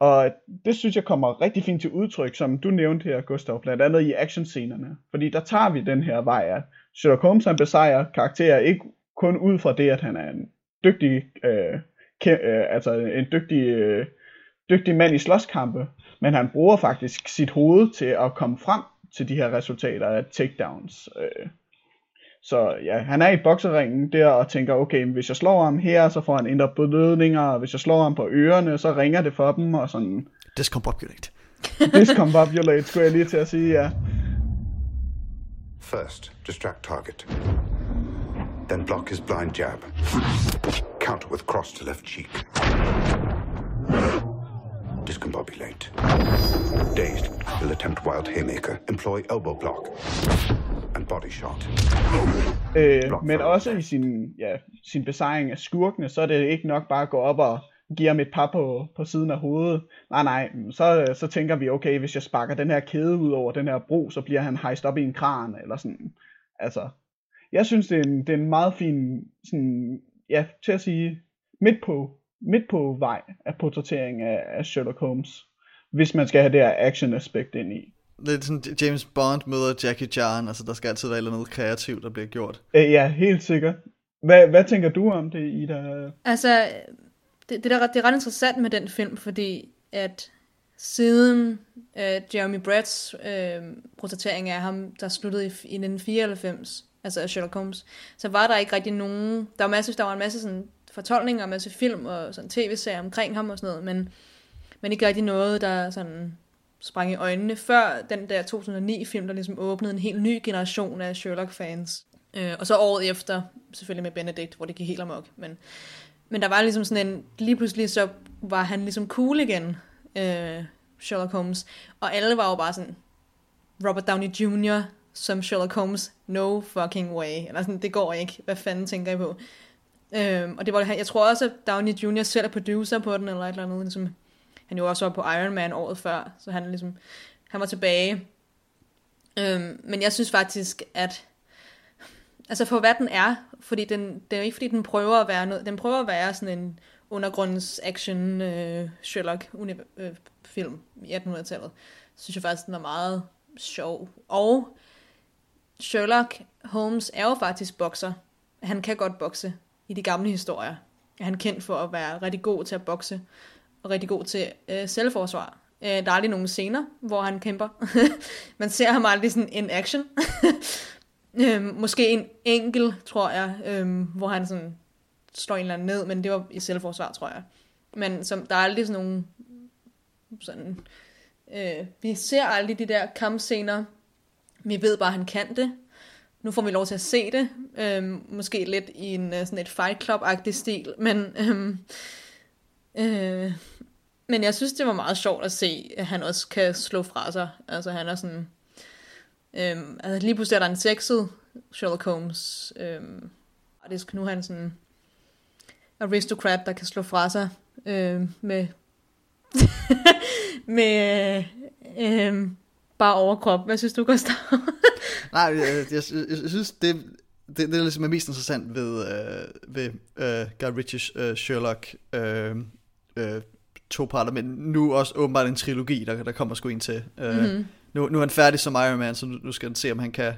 Og det synes jeg kommer rigtig fint til udtryk, som du nævnte her, Gustav, blandt andet i actionscenerne. Fordi der tager vi den her vej, at Sherlock Holmes han besejrer karakterer ikke kun ud fra det, at han er en dygtig, øh, kæ- øh, altså en dygtig øh, dygtig mand i slåskampe, men han bruger faktisk sit hoved til at komme frem til de her resultater af takedowns. Øh. Så ja, han er i bokseringen der og tænker, okay, hvis jeg slår ham her, så får han indre blødninger, og hvis jeg slår ham på ørerne, så ringer det for dem, og sådan. Discombobulate. Discombobulate, skulle jeg lige til at sige, ja. First, distract target. Then block his blind jab. Counter with cross to left cheek discombobulate. Dazed, will attempt wild haymaker, employ elbow block and body shot. Øh, men også i sin, ja, sin besejring af skurkene, så er det ikke nok bare at gå op og give ham et par på, på siden af hovedet. Nej, nej, så, så tænker vi, okay, hvis jeg sparker den her kæde ud over den her bro, så bliver han hejst op i en kran, eller sådan. Altså, jeg synes, det er en, det er en meget fin, sådan, ja, til at sige, midt på midt på vej af portrættering af, af Sherlock Holmes, hvis man skal have det her action-aspekt ind i. Lidt sådan James Bond møder Jackie Chan, altså der skal altid være noget kreativt, der bliver gjort. Øh, ja, helt sikkert. Hvad, hvad tænker du om det, Ida? Altså, det, det, der, det er ret interessant med den film, fordi at siden øh, Jeremy Bratts øh, portrættering af ham, der sluttede i, i 1994, altså af Sherlock Holmes, så var der ikke rigtig nogen, der var, masse, der var en masse sådan fortolkninger, en masse film og sådan tv-serier omkring ham og sådan noget, men, men ikke rigtig noget, der sådan sprang i øjnene, før den der 2009-film, der ligesom åbnede en helt ny generation af Sherlock-fans. Øh, og så året efter, selvfølgelig med Benedict, hvor det gik helt amok. Men, men der var ligesom sådan en, lige pludselig så var han ligesom cool igen, øh, Sherlock Holmes. Og alle var jo bare sådan, Robert Downey Jr. som Sherlock Holmes, no fucking way. Eller sådan, det går ikke. Hvad fanden tænker I på? Øh, og det var, jeg tror også, at Downey Jr. selv er producer på den, eller et eller andet, ligesom, han jo også var på Iron Man året før, så han ligesom, han var tilbage. Øhm, men jeg synes faktisk, at altså for hvad den er, fordi den, det er ikke fordi den prøver at være noget, den prøver at være sådan en undergrunds action øh, Sherlock øh, film i 1800-tallet, synes jeg faktisk, den var meget sjov. Og Sherlock Holmes er jo faktisk bokser. Han kan godt bokse i de gamle historier. Han kendt for at være rigtig god til at bokse, og rigtig god til øh, selvforsvar. Øh, der er aldrig nogen scener, hvor han kæmper. Man ser ham aldrig sådan in action. øh, måske en enkel, tror jeg, øh, hvor han sådan slår en eller anden ned, men det var i selvforsvar, tror jeg. Men som, der er aldrig sådan nogle sådan, øh, vi ser aldrig de der kampscener. Vi ved bare, at han kan det. Nu får vi lov til at se det. øhm, måske lidt i en øh, sådan et Fight Club-agtig stil, men øhm, øh, men jeg synes, det var meget sjovt at se, at han også kan slå fra sig. Altså han er sådan... Øhm, altså lige pludselig er der en sexet Sherlock Holmes. Øhm, og det nu er han sådan aristocrat, der kan slå fra sig øhm, med med øhm, bare overkrop. Hvad synes du, Gustav? Nej, jeg, jeg, jeg, synes, det, det, det er ligesom mest interessant ved, øh, ved øh, Guy Ritchies øh, Sherlock øh, øh, to parter, men nu også åbenbart en trilogi, der, der kommer sgu en til. Uh, mm-hmm. nu, nu er han færdig som Iron Man, så nu, nu skal han se, om han kan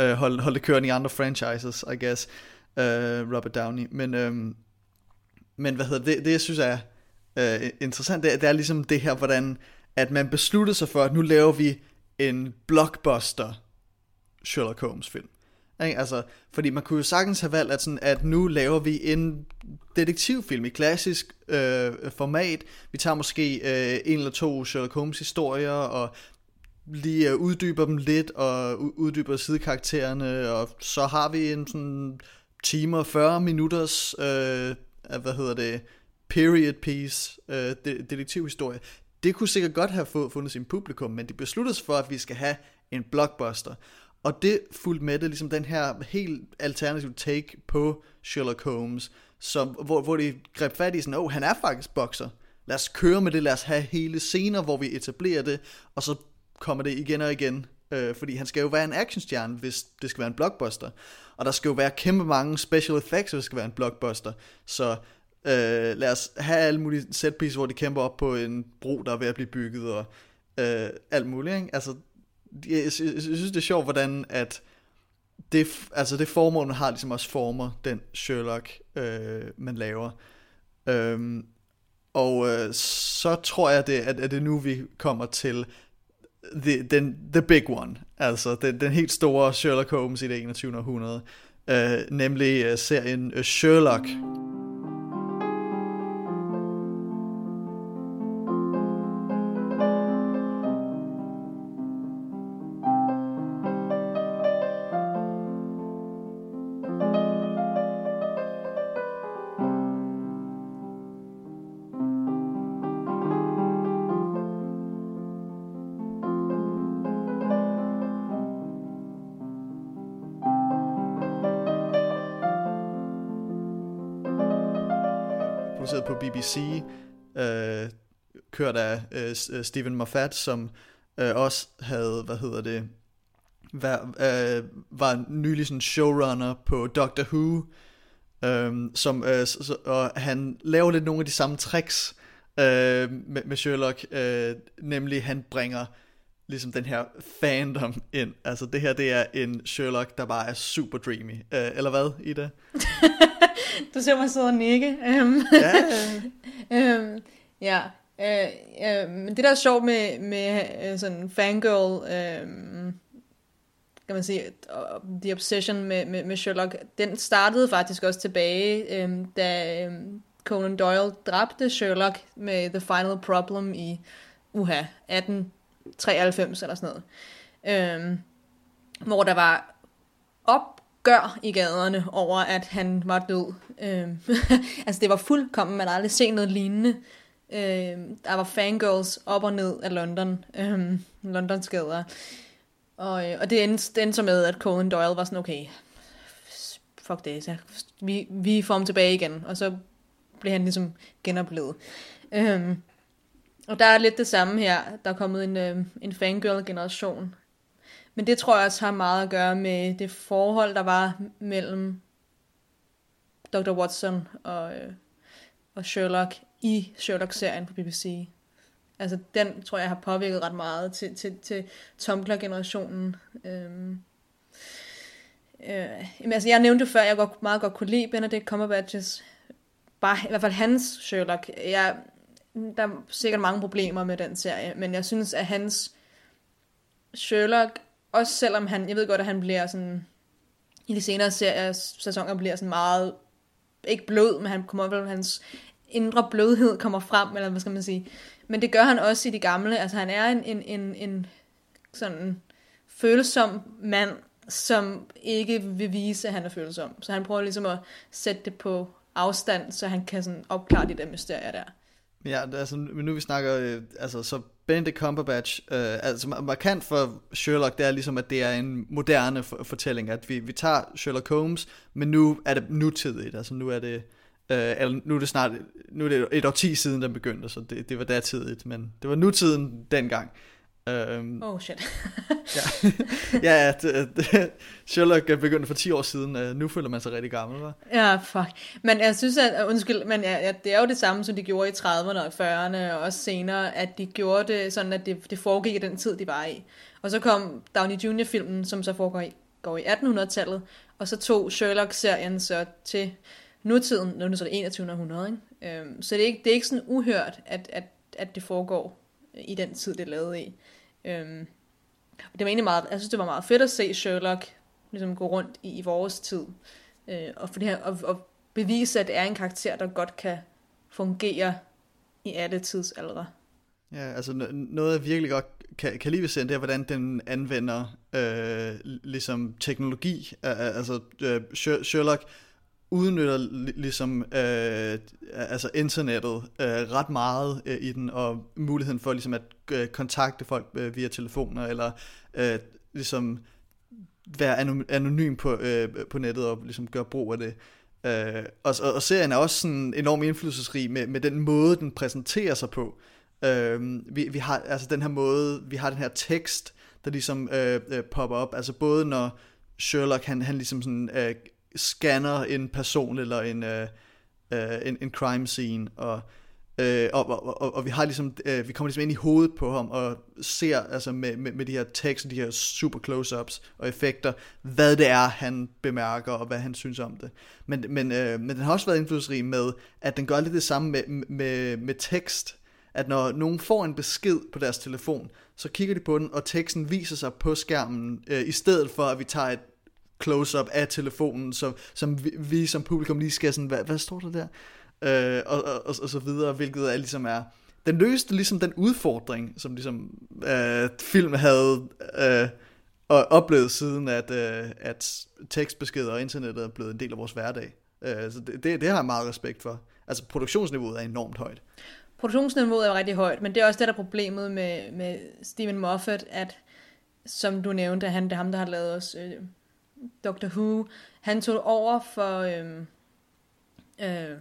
uh, holde, holde det kørende i andre franchises, I guess. Uh, Robert Downey. Men, um, men hvad hedder det, det jeg synes er uh, interessant, det, det er ligesom det her, hvordan at man besluttede sig for, at nu laver vi en blockbuster Sherlock Holmes film. Ikke? Altså, fordi man kunne jo sagtens have valgt, at, sådan, at nu laver vi en detektivfilm i klassisk øh, format. Vi tager måske øh, en eller to Sherlock Holmes historier, og lige øh, uddyber dem lidt, og uddyber sidekaraktererne, og så har vi en sådan timer 40 minutters, øh, hvad hedder det, period piece, øh, detektivhistorie. Det kunne sikkert godt have fundet sin publikum, men det besluttes for, at vi skal have en blockbuster. Og det fulgte med det, ligesom den her helt alternative take på Sherlock Holmes, som, hvor, hvor de greb fat i sådan, åh, oh, han er faktisk bokser. Lad os køre med det, lad os have hele scener, hvor vi etablerer det, og så kommer det igen og igen. Øh, fordi han skal jo være en actionstjerne, hvis det skal være en blockbuster. Og der skal jo være kæmpe mange special effects, hvis det skal være en blockbuster. Så øh, lad os have alle mulige setpiece, hvor de kæmper op på en bro, der er ved at blive bygget, og øh, alt muligt. Ikke? Altså, jeg, jeg, jeg synes, det er sjovt, hvordan at det, altså det formål, man har, ligesom også former den Sherlock, øh, man laver. Øhm, og øh, så tror jeg, det, at, at det er nu, vi kommer til the, den, the big one. Altså den, den helt store Sherlock Holmes i det 21. århundrede. Øh, nemlig øh, serien produceret på BBC, øh, kørt af øh, øh, Stephen Moffat, som øh, også havde, hvad hedder det, var, øh, var nylig sådan showrunner på Doctor Who, øh, som, øh, så, og han laver lidt nogle af de samme tricks øh, med, med Sherlock, øh, nemlig han bringer ligesom den her fandom ind. Altså det her, det er en Sherlock, der bare er super dreamy. Øh, eller hvad, Ida? du ser mig sidde og nikke. Um, ja. um, ja. Øh, øh, men det der er sjovt med, med øh, sådan fangirl øh, kan man sige, The Obsession med, med, med Sherlock, den startede faktisk også tilbage, øhm, da øhm, Conan Doyle dræbte Sherlock med The Final Problem i uha, 1893 eller sådan noget. Øhm, hvor der var gør i gaderne over, at han var død. Øhm, altså det var fuldkommen, man aldrig set noget lignende. Øhm, der var fangirls op og ned af London, øhm, Londons gader. Og, øh, og det endte, det endte så med, at Conan Doyle var sådan, okay, fuck det, så vi, vi får ham tilbage igen. Og så blev han ligesom genoplevet. Øhm, og der er lidt det samme her. Der er kommet en, øh, en fangirl-generation. Men det tror jeg også har meget at gøre med det forhold, der var mellem Dr. Watson og, øh, og Sherlock i Sherlock-serien på BBC. Altså den tror jeg har påvirket ret meget til, til, til Tumblr-generationen. Øhm, øh, jamen, altså jeg nævnte før, at jeg godt, meget godt kunne lide Benedict Cumberbatch's, bare i hvert fald hans Sherlock. Jeg, der er sikkert mange problemer med den serie, men jeg synes, at hans Sherlock, også selvom han, jeg ved godt, at han bliver sådan, i de senere serier, sæsoner bliver sådan meget, ikke blød, men han kommer vel, hans indre blødhed kommer frem, eller hvad skal man sige. Men det gør han også i de gamle. Altså han er en, en, en, en sådan følsom mand, som ikke vil vise, at han er følsom. Så han prøver ligesom at sætte det på afstand, så han kan sådan opklare de der mysterier der. Ja, altså, men nu vi snakker, øh, altså, så Benedict Cumberbatch, øh, altså markant for Sherlock, det er ligesom, at det er en moderne fortælling, at vi, vi tager Sherlock Holmes, men nu er det nutidigt, altså nu er det, øh, eller nu er det snart, nu er det et årti siden, den begyndte, så det, det var datidigt, men det var nutiden dengang. Um, oh shit. ja, ja det, det, Sherlock begyndte for 10 år siden. Uh, nu føler man sig rigtig gammel, hva'? Ja, fuck. Men jeg synes, at, undskyld, men ja, ja, det er jo det samme, som de gjorde i 30'erne og 40'erne, og også senere, at de gjorde det sådan, at det, det foregik i den tid, de var i. Og så kom Downey Jr.-filmen, som så foregår i, går i 1800-tallet, og så tog Sherlock-serien så til nutiden, nu er det så det 21. århundrede, ikke? Um, så det er ikke, det er ikke sådan uhørt, at, at, at det foregår i den tid, det er lavet i. Øhm, det var egentlig meget, jeg synes, det var meget fedt at se Sherlock ligesom gå rundt i, i vores tid. Øh, og, for det her, og, og bevise, at det er en karakter, der godt kan fungere i alle tidsaldre. Ja, altså noget jeg virkelig godt kan, kan lide ved serien, det er, hvordan den anvender øh, ligesom teknologi. Altså øh, Sherlock udnytter ligesom øh, altså internettet øh, ret meget øh, i den, og muligheden for ligesom at øh, kontakte folk øh, via telefoner, eller øh, ligesom være anonym på, øh, på nettet og ligesom gøre brug af det. Øh, og, og, og serien er også sådan enormt indflydelsesrig med, med den måde, den præsenterer sig på. Øh, vi, vi har altså den her måde, vi har den her tekst, der ligesom øh, øh, popper op, altså både når Sherlock, han, han ligesom sådan øh, scanner en person eller en, øh, øh, en, en crime scene, og, øh, og, og, og, og vi har ligesom, øh, vi kommer ligesom ind i hovedet på ham, og ser altså med, med, med de her tekster, de her super close-ups og effekter, hvad det er, han bemærker, og hvad han synes om det. Men, men, øh, men den har også været indflydelsesrig med, at den gør lidt det samme med, med, med tekst, at når nogen får en besked på deres telefon, så kigger de på den, og teksten viser sig på skærmen, øh, i stedet for at vi tager et close-up af telefonen, som, som vi, vi som publikum lige skal sådan, hvad, hvad står der der? Øh, og, og, og, og så videre, hvilket er ligesom er, den løste ligesom den udfordring, som ligesom øh, film havde øh, oplevet siden, at, øh, at tekstbeskeder og internettet er blevet en del af vores hverdag. Øh, så det, det, det har jeg meget respekt for. Altså produktionsniveauet er enormt højt. Produktionsniveauet er rigtig højt, men det er også det, der er problemet med, med Steven Moffat, at som du nævnte, han, det er ham, der har lavet os øh, Doctor Who, han tog over for øhm, øh,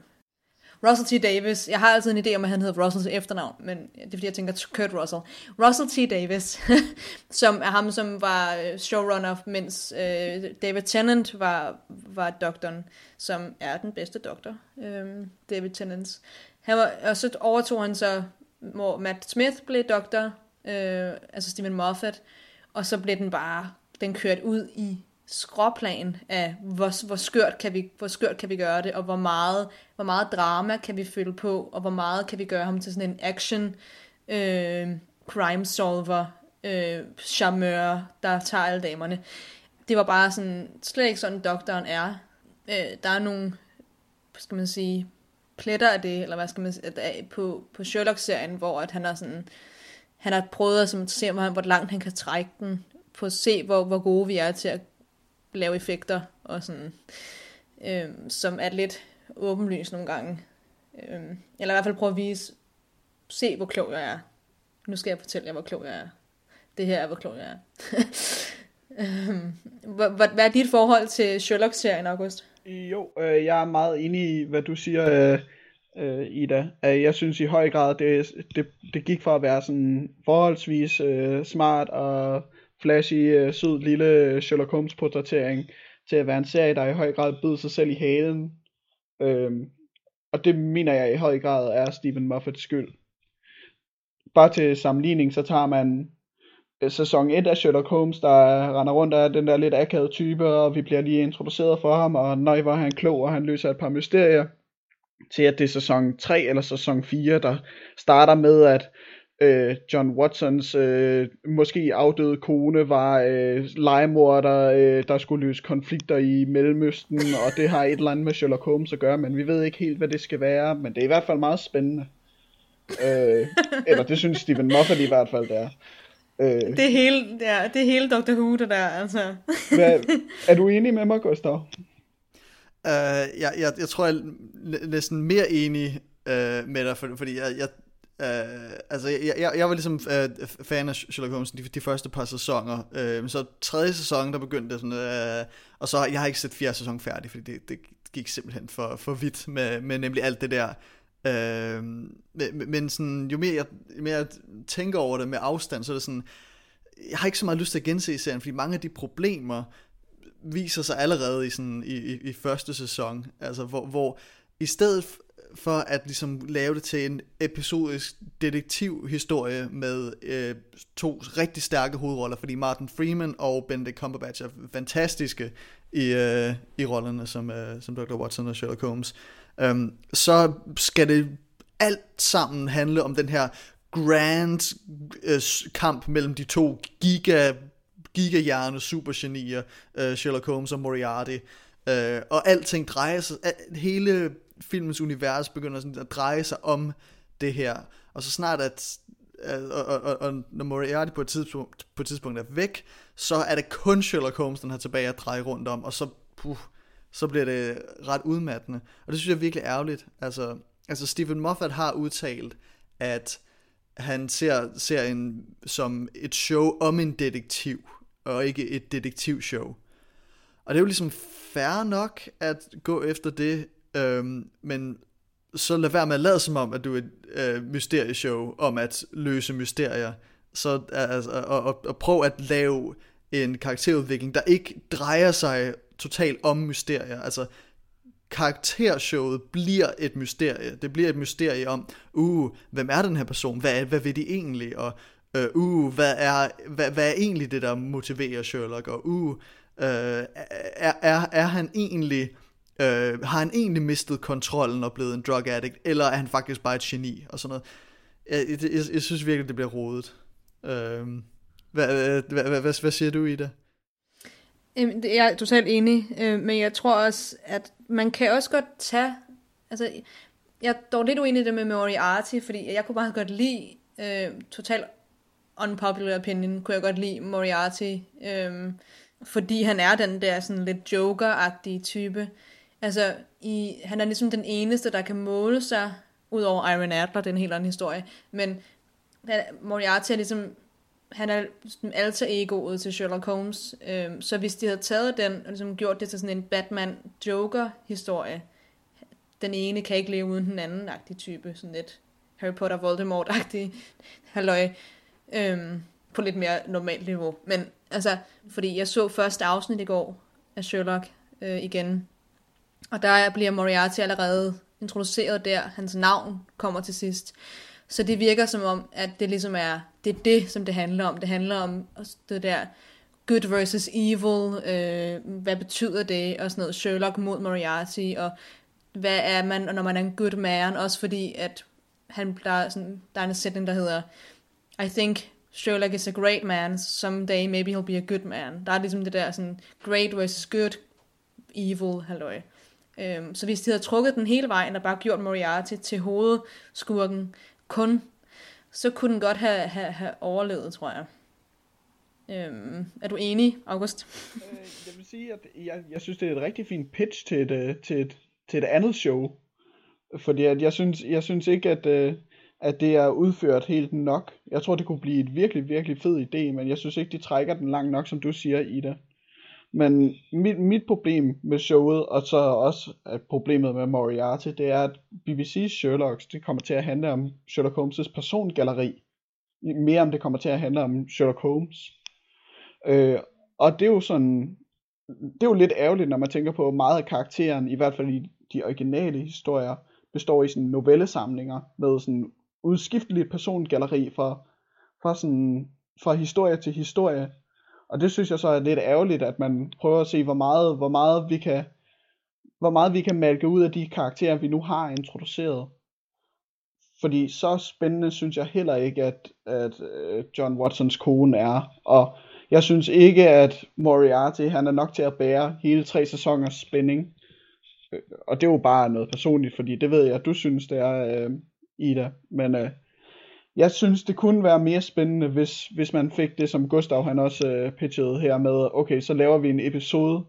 Russell T. Davis. Jeg har altid en idé om, at han hedder Russell til efternavn, men det er fordi, jeg tænker Kurt Russell. Russell T. Davis, som er ham, som var øh, showrunner, mens øh, David Tennant var, var doktoren, som er den bedste doktor, øh, David Tennant. Han var, og så overtog han så, hvor Matt Smith blev doktor, øh, altså Stephen Moffat, og så blev den bare, den kørt ud i skråplan af, hvor, hvor, skørt kan vi, hvor skørt kan vi gøre det, og hvor meget, hvor meget drama kan vi fylde på, og hvor meget kan vi gøre ham til sådan en action øh, crime solver, øh, charmeur, der tager alle damerne. Det var bare sådan, slet ikke sådan doktoren er. Øh, der er nogle, skal man sige, pletter af det, eller hvad skal man sige, på, på Sherlock-serien, hvor at han har sådan, han har prøvet at som, se, hvor langt han kan trække den, på at se, hvor, hvor gode vi er til at lave effekter, og sådan, øh, som er lidt åbenlyst nogle gange. Øh, eller i hvert fald prøve at vise, se hvor klog jeg er. Nu skal jeg fortælle jer, hvor klog jeg er. Det her er, hvor klog jeg er. Øhm, hvad, er dit forhold til Sherlock-serien, August? Jo, øh, jeg er meget enig i, hvad du siger, øh, øh, Ida. Øh, jeg synes i høj grad, det, det, det gik fra at være sådan forholdsvis øh, smart og flashy, øh, sød lille Sherlock Holmes portrættering, til at være en serie, der i høj grad byder sig selv i halen. Øhm, og det mener jeg i høj grad er Stephen Moffats skyld. Bare til sammenligning, så tager man Øh, sæson 1 af Sherlock Holmes, der render rundt af den der lidt akavede type, og vi bliver lige introduceret for ham, og nej, hvor han klog, og han løser et par mysterier, til at det er sæson 3 eller sæson 4, der starter med, at øh, John Watsons øh, måske afdøde kone var øh, legemorder, øh, der skulle løse konflikter i Mellemøsten, og det har et eller andet med Sherlock Holmes at gøre, men vi ved ikke helt, hvad det skal være, men det er i hvert fald meget spændende. øh, eller det synes Stephen Moffat i hvert fald, det er. Øh, det, er hele, ja, det er hele Dr. Who, det der, altså. Hvad, er du enig med mig, Gustav? Uh, jeg, jeg, jeg tror, jeg er næsten mere enig uh, med dig, for, fordi jeg, jeg, uh, altså, jeg, jeg, jeg var ligesom uh, fan af Sherlock Holmes de, de første par sæsoner. Uh, så tredje sæson, der begyndte det sådan, uh, og så jeg har ikke set fjerde sæson færdig, fordi det, det gik simpelthen for, for vidt med, med nemlig alt det der Uh, men, men sådan, jo mere jeg, jo mere jeg tænker over det med afstand, så er det sådan, jeg har ikke så meget lyst til at gense serien, fordi mange af de problemer viser sig allerede i, sådan, i, i, i første sæson, altså hvor, hvor i stedet for at ligesom lave det til en episodisk detektivhistorie med øh, to rigtig stærke hovedroller, fordi Martin Freeman og Benedict Cumberbatch er fantastiske i, øh, i rollerne som, øh, som Dr. Watson og Sherlock Holmes. øhm, så skal det alt sammen handle om den her grand øh, kamp mellem de to giga gigahjerne supergenier, øh, Sherlock Holmes og Moriarty. Øh, og alting drejer sig, hele filmens univers begynder sådan at dreje sig om det her. Og så snart at og, og, og, og når Moriarty på et, tidspunkt, på et tidspunkt er væk, så er det kun Sherlock Holmes, den har tilbage at dreje rundt om, og så, puh, så bliver det ret udmattende. Og det synes jeg er virkelig ærgerligt. Altså, altså Stephen Moffat har udtalt, at han ser serien som et show om en detektiv, og ikke et detektivshow. Og det er jo ligesom fair nok at gå efter det, øhm, men så lad være med at lade som om, at du er et øh, mysterieshow om at løse mysterier. Så altså, og, og, og prøv at lave en karakterudvikling, der ikke drejer sig totalt om mysterier. Altså, karaktershowet bliver et mysterie. Det bliver et mysterie om, uh, hvem er den her person? Hvad, hvad vil de egentlig? Og uh, uh hvad, er, hvad, hvad er egentlig det, der motiverer Sherlock? Og uh, uh er, er, er han egentlig Øh, har han egentlig mistet kontrollen og blevet en drug addict, eller er han faktisk bare et geni og sådan noget. Jeg, jeg, jeg, jeg synes virkelig, det bliver rodet. Øh, hvad, hvad, hvad, hvad, hvad siger du i øhm, det? Jeg er totalt enig, øh, men jeg tror også, at man kan også godt tage, altså, jeg er dog lidt uenig i det med Moriarty, fordi jeg kunne bare godt lide, øh, totalt unpopular opinion, kunne jeg godt lide Moriarty, øh, fordi han er den der sådan lidt joker-agtige type. Altså, i, han er ligesom den eneste, der kan måle sig, ud over Iron Adler, det er en helt anden historie, men Moriarty er ligesom, han er ligesom alter egoet til Sherlock Holmes, øhm, så hvis de havde taget den, og ligesom gjort det til sådan en Batman-Joker-historie, den ene kan ikke leve uden den anden-agtig type, sådan lidt Harry Potter Voldemort-agtig halløj, øhm, på lidt mere normalt niveau. Men altså, fordi jeg så første afsnit i går af Sherlock øh, igen, og der bliver Moriarty allerede introduceret der. Hans navn kommer til sidst. Så det virker som om, at det ligesom er det, er det som det handler om. Det handler om det der good versus evil. Øh, hvad betyder det? Og sådan noget Sherlock mod Moriarty. Og hvad er man, når man er en good man? Også fordi, at han, der, er sådan, der er en sætning, der hedder I think Sherlock is a great man, someday maybe he'll be a good man. Der er ligesom det der sådan, great versus good, evil, halløj. Øhm, så hvis de havde trukket den hele vejen og bare gjort Moriarty til hovedskurken kun, så kunne den godt have, have, have overlevet, tror jeg. Øhm, er du enig, August? Øh, jeg vil sige, at jeg, jeg synes, det er et rigtig fint pitch til et, øh, til et, til et andet show. Fordi at jeg, synes, jeg synes ikke, at, øh, at det er udført helt nok. Jeg tror, det kunne blive et virkelig, virkelig fed idé, men jeg synes ikke, de trækker den langt nok, som du siger, Ida. Men mit, mit problem med showet, og så også at problemet med Moriarty, det er, at BBC's Sherlock, det kommer til at handle om Sherlock Holmes' persongalleri. Mere om det kommer til at handle om Sherlock Holmes. Øh, og det er jo sådan, det er jo lidt ærgerligt, når man tænker på meget af karakteren, i hvert fald i de originale historier, består i sådan novellesamlinger med sådan udskifteligt persongalleri fra, fra, sådan, fra historie til historie. Og det synes jeg så er lidt ærgerligt, at man prøver at se, hvor meget, hvor meget vi kan hvor meget vi kan malke ud af de karakterer, vi nu har introduceret. Fordi så spændende synes jeg heller ikke, at, at øh, John Watsons kone er. Og jeg synes ikke, at Moriarty han er nok til at bære hele tre sæsoners spænding. Øh, og det er jo bare noget personligt, fordi det ved jeg, at du synes, det er, øh, Ida. Men øh, jeg synes, det kunne være mere spændende, hvis, hvis man fik det, som Gustav han også øh, pitchede her med, okay, så laver vi en episode,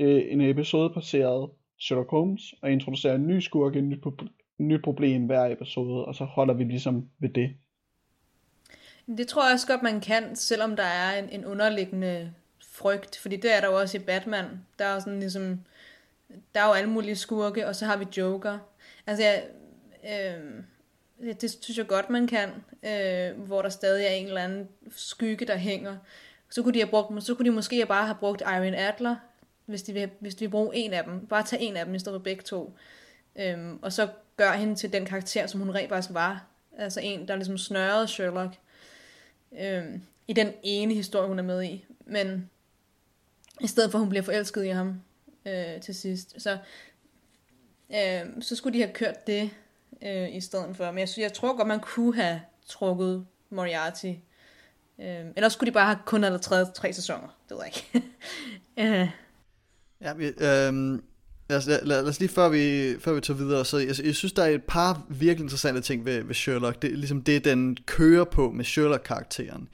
øh, en episode baseret Sherlock Holmes, og introducerer en ny skurk, en nyt, en nyt problem hver episode, og så holder vi ligesom ved det. Det tror jeg også godt, man kan, selvom der er en, en underliggende frygt, fordi det er der jo også i Batman. Der er sådan ligesom, der er jo alle mulige skurke, og så har vi Joker. Altså, jeg, øh, det synes jeg godt, man kan, øh, hvor der stadig er en eller anden skygge, der hænger. Så kunne de, have brugt, så kunne de måske bare have brugt Iron Adler, hvis de vil, hvis de vil bruge en af dem. Bare tage en af dem i stedet for begge to. Øhm, og så gør hende til den karakter, som hun rent faktisk var. Altså en, der ligesom snørrede Sherlock øhm, i den ene historie, hun er med i. Men i stedet for, at hun bliver forelsket i ham øh, til sidst. Så, øh, så skulle de have kørt det øh, i stedet for. Men jeg, jeg tror godt, man kunne have trukket Moriarty. Øh, ellers skulle de bare have kun eller tre, tre sæsoner. Det ved jeg ikke. øh. Ja, vi, øh, lad, os, lad, lad os lige før vi, før vi tager videre, så jeg, jeg synes, der er et par virkelig interessante ting ved, ved Sherlock. Det er ligesom det, den kører på med Sherlock-karakteren.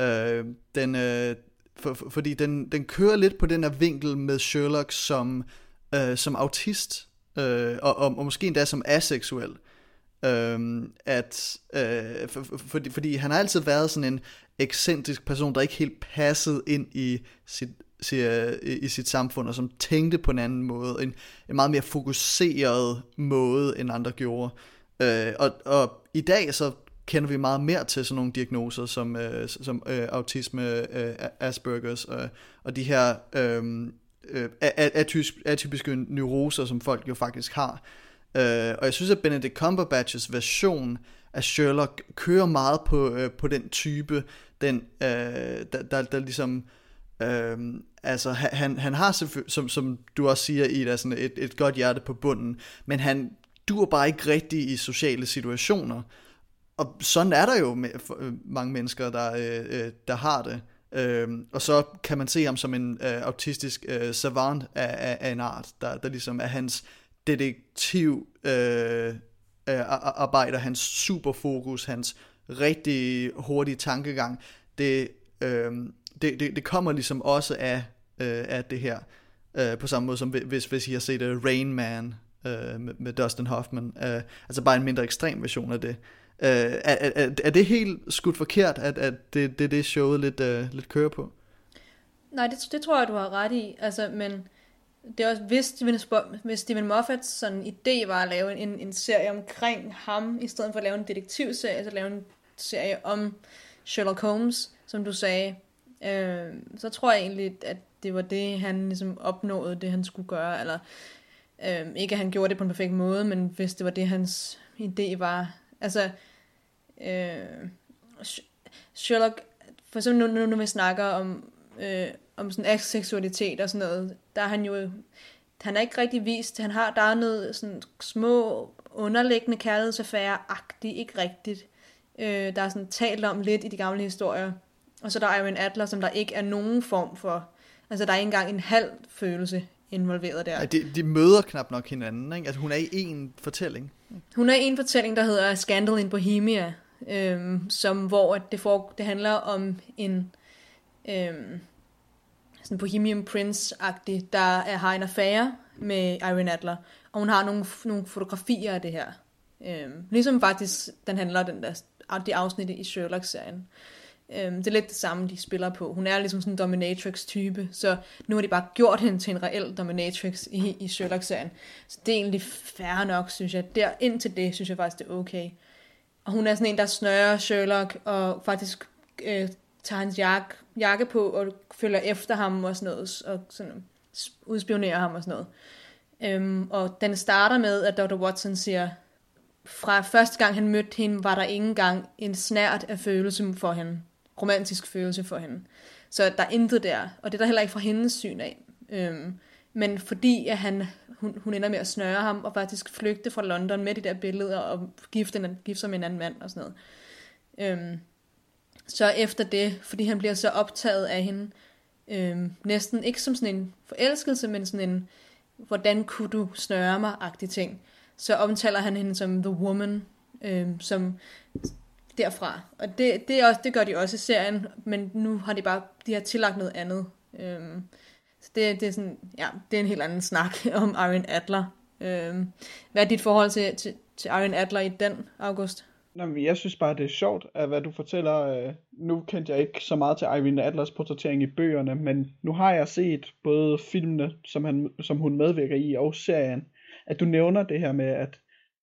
Øh, den, øh, for, for, fordi den, den kører lidt på den her vinkel med Sherlock som, øh, som autist, øh, og, og, og måske endda som aseksuel. Øh, at, øh, for, for, fordi, fordi han har altid været sådan en ekscentrisk person, der ikke helt passede ind i sit i sit samfund, og som tænkte på en anden måde, en, en meget mere fokuseret måde, end andre gjorde. Øh, og, og i dag så kender vi meget mere til sådan nogle diagnoser som, øh, som øh, autisme, øh, Aspergers og, og de her øh, øh, atypiske neuroser, som folk jo faktisk har. Øh, og jeg synes, at Benedict Cumberbatches version af Sherlock kører meget på, øh, på den type, den, øh, der, der, der ligesom Øhm, altså han, han har som, som du også siger Ida, sådan et, et godt hjerte på bunden, men han dur bare ikke rigtig i sociale situationer. Og sådan er der jo med, for, øh, mange mennesker, der, øh, øh der har det. Øhm, og så kan man se ham som en øh, autistisk øh, savant af, af, af en art, der, der ligesom er hans detektiv øh, øh, arbejder, hans superfokus, hans rigtig hurtige tankegang. Det, øh, det, det, det kommer ligesom også af, øh, af det her, øh, på samme måde som hvis, hvis I har set uh, Rain Man øh, med, med Dustin Hoffman, øh, altså bare en mindre ekstrem version af det. Øh, er, er, er det helt skudt forkert, at, at det, det, det showet lidt, øh, lidt kører på? Nej, det, det tror jeg, du har ret i, altså, men det er også, hvis Steven, hvis Steven Moffats sådan idé var at lave en, en serie omkring ham, i stedet for at lave en detektivserie, så lave en serie om Sherlock Holmes, som du sagde, øh, så tror jeg egentlig, at det var det, han ligesom opnåede, det han skulle gøre, eller øh, ikke at han gjorde det på en perfekt måde, men hvis det var det, hans idé var. Altså, øh, Sherlock, for eksempel nu, nu, nu vi snakker om, øh, om sådan aseksualitet og sådan noget, der er han jo, han er ikke rigtig vist, han har, der er noget sådan små underliggende kærlighedsaffære-agtigt, ikke rigtigt, øh, der er sådan talt om lidt i de gamle historier. Og så der er Irene Adler, som der ikke er nogen form for, altså der er ikke engang en halv følelse involveret der. Ja, de, de møder knap nok hinanden, ikke? At hun er i en fortælling. Hun er i en fortælling, der hedder Scandal in Bohemia, øhm, som, hvor det, for, det handler om en øhm, sådan Bohemian Prince-agtig, der er, har en affære med Irene Adler, og hun har nogle, nogle fotografier af det her. Øhm, ligesom faktisk, den handler den der, de afsnitte i Sherlock-serien. Øhm, det er lidt det samme, de spiller på. Hun er ligesom sådan en dominatrix-type, så nu har de bare gjort hende til en reel dominatrix i, i Sherlock-serien. Så det er egentlig færre nok, synes jeg. Der, indtil det, synes jeg faktisk, det er okay. Og hun er sådan en, der snører Sherlock, og faktisk øh, tager hans jakke, jakke på, og følger efter ham og sådan noget, og sådan udspionerer ham og sådan noget. Øhm, og den starter med, at Dr. Watson siger, fra første gang han mødte hende, var der ingen gang en snært af følelse for hende. Romantisk følelse for hende. Så der er intet der, og det er der heller ikke fra hendes syn af. Øhm, men fordi at han, hun, hun ender med at snøre ham, og faktisk flygte fra London med de der billeder, og gifte, gifte sig med en anden mand og sådan noget. Øhm, så efter det, fordi han bliver så optaget af hende, øhm, næsten ikke som sådan en forelskelse, men sådan en, hvordan kunne du snøre mig-agtig ting, så omtaler han hende som The Woman, øhm, som derfra. Og det, det, er også, det gør de også i serien, men nu har de bare de har tillagt noget andet. Øhm, så det, det, er sådan, ja, det er en helt anden snak om Irene Adler. Øhm, hvad er dit forhold til, til, til Irene Adler i den, August? Nå, men jeg synes bare, det er sjovt, at hvad du fortæller. Øh, nu kendte jeg ikke så meget til Irene Adlers portrættering i bøgerne, men nu har jeg set både filmene, som, han, som hun medvirker i, og serien, at du nævner det her med, at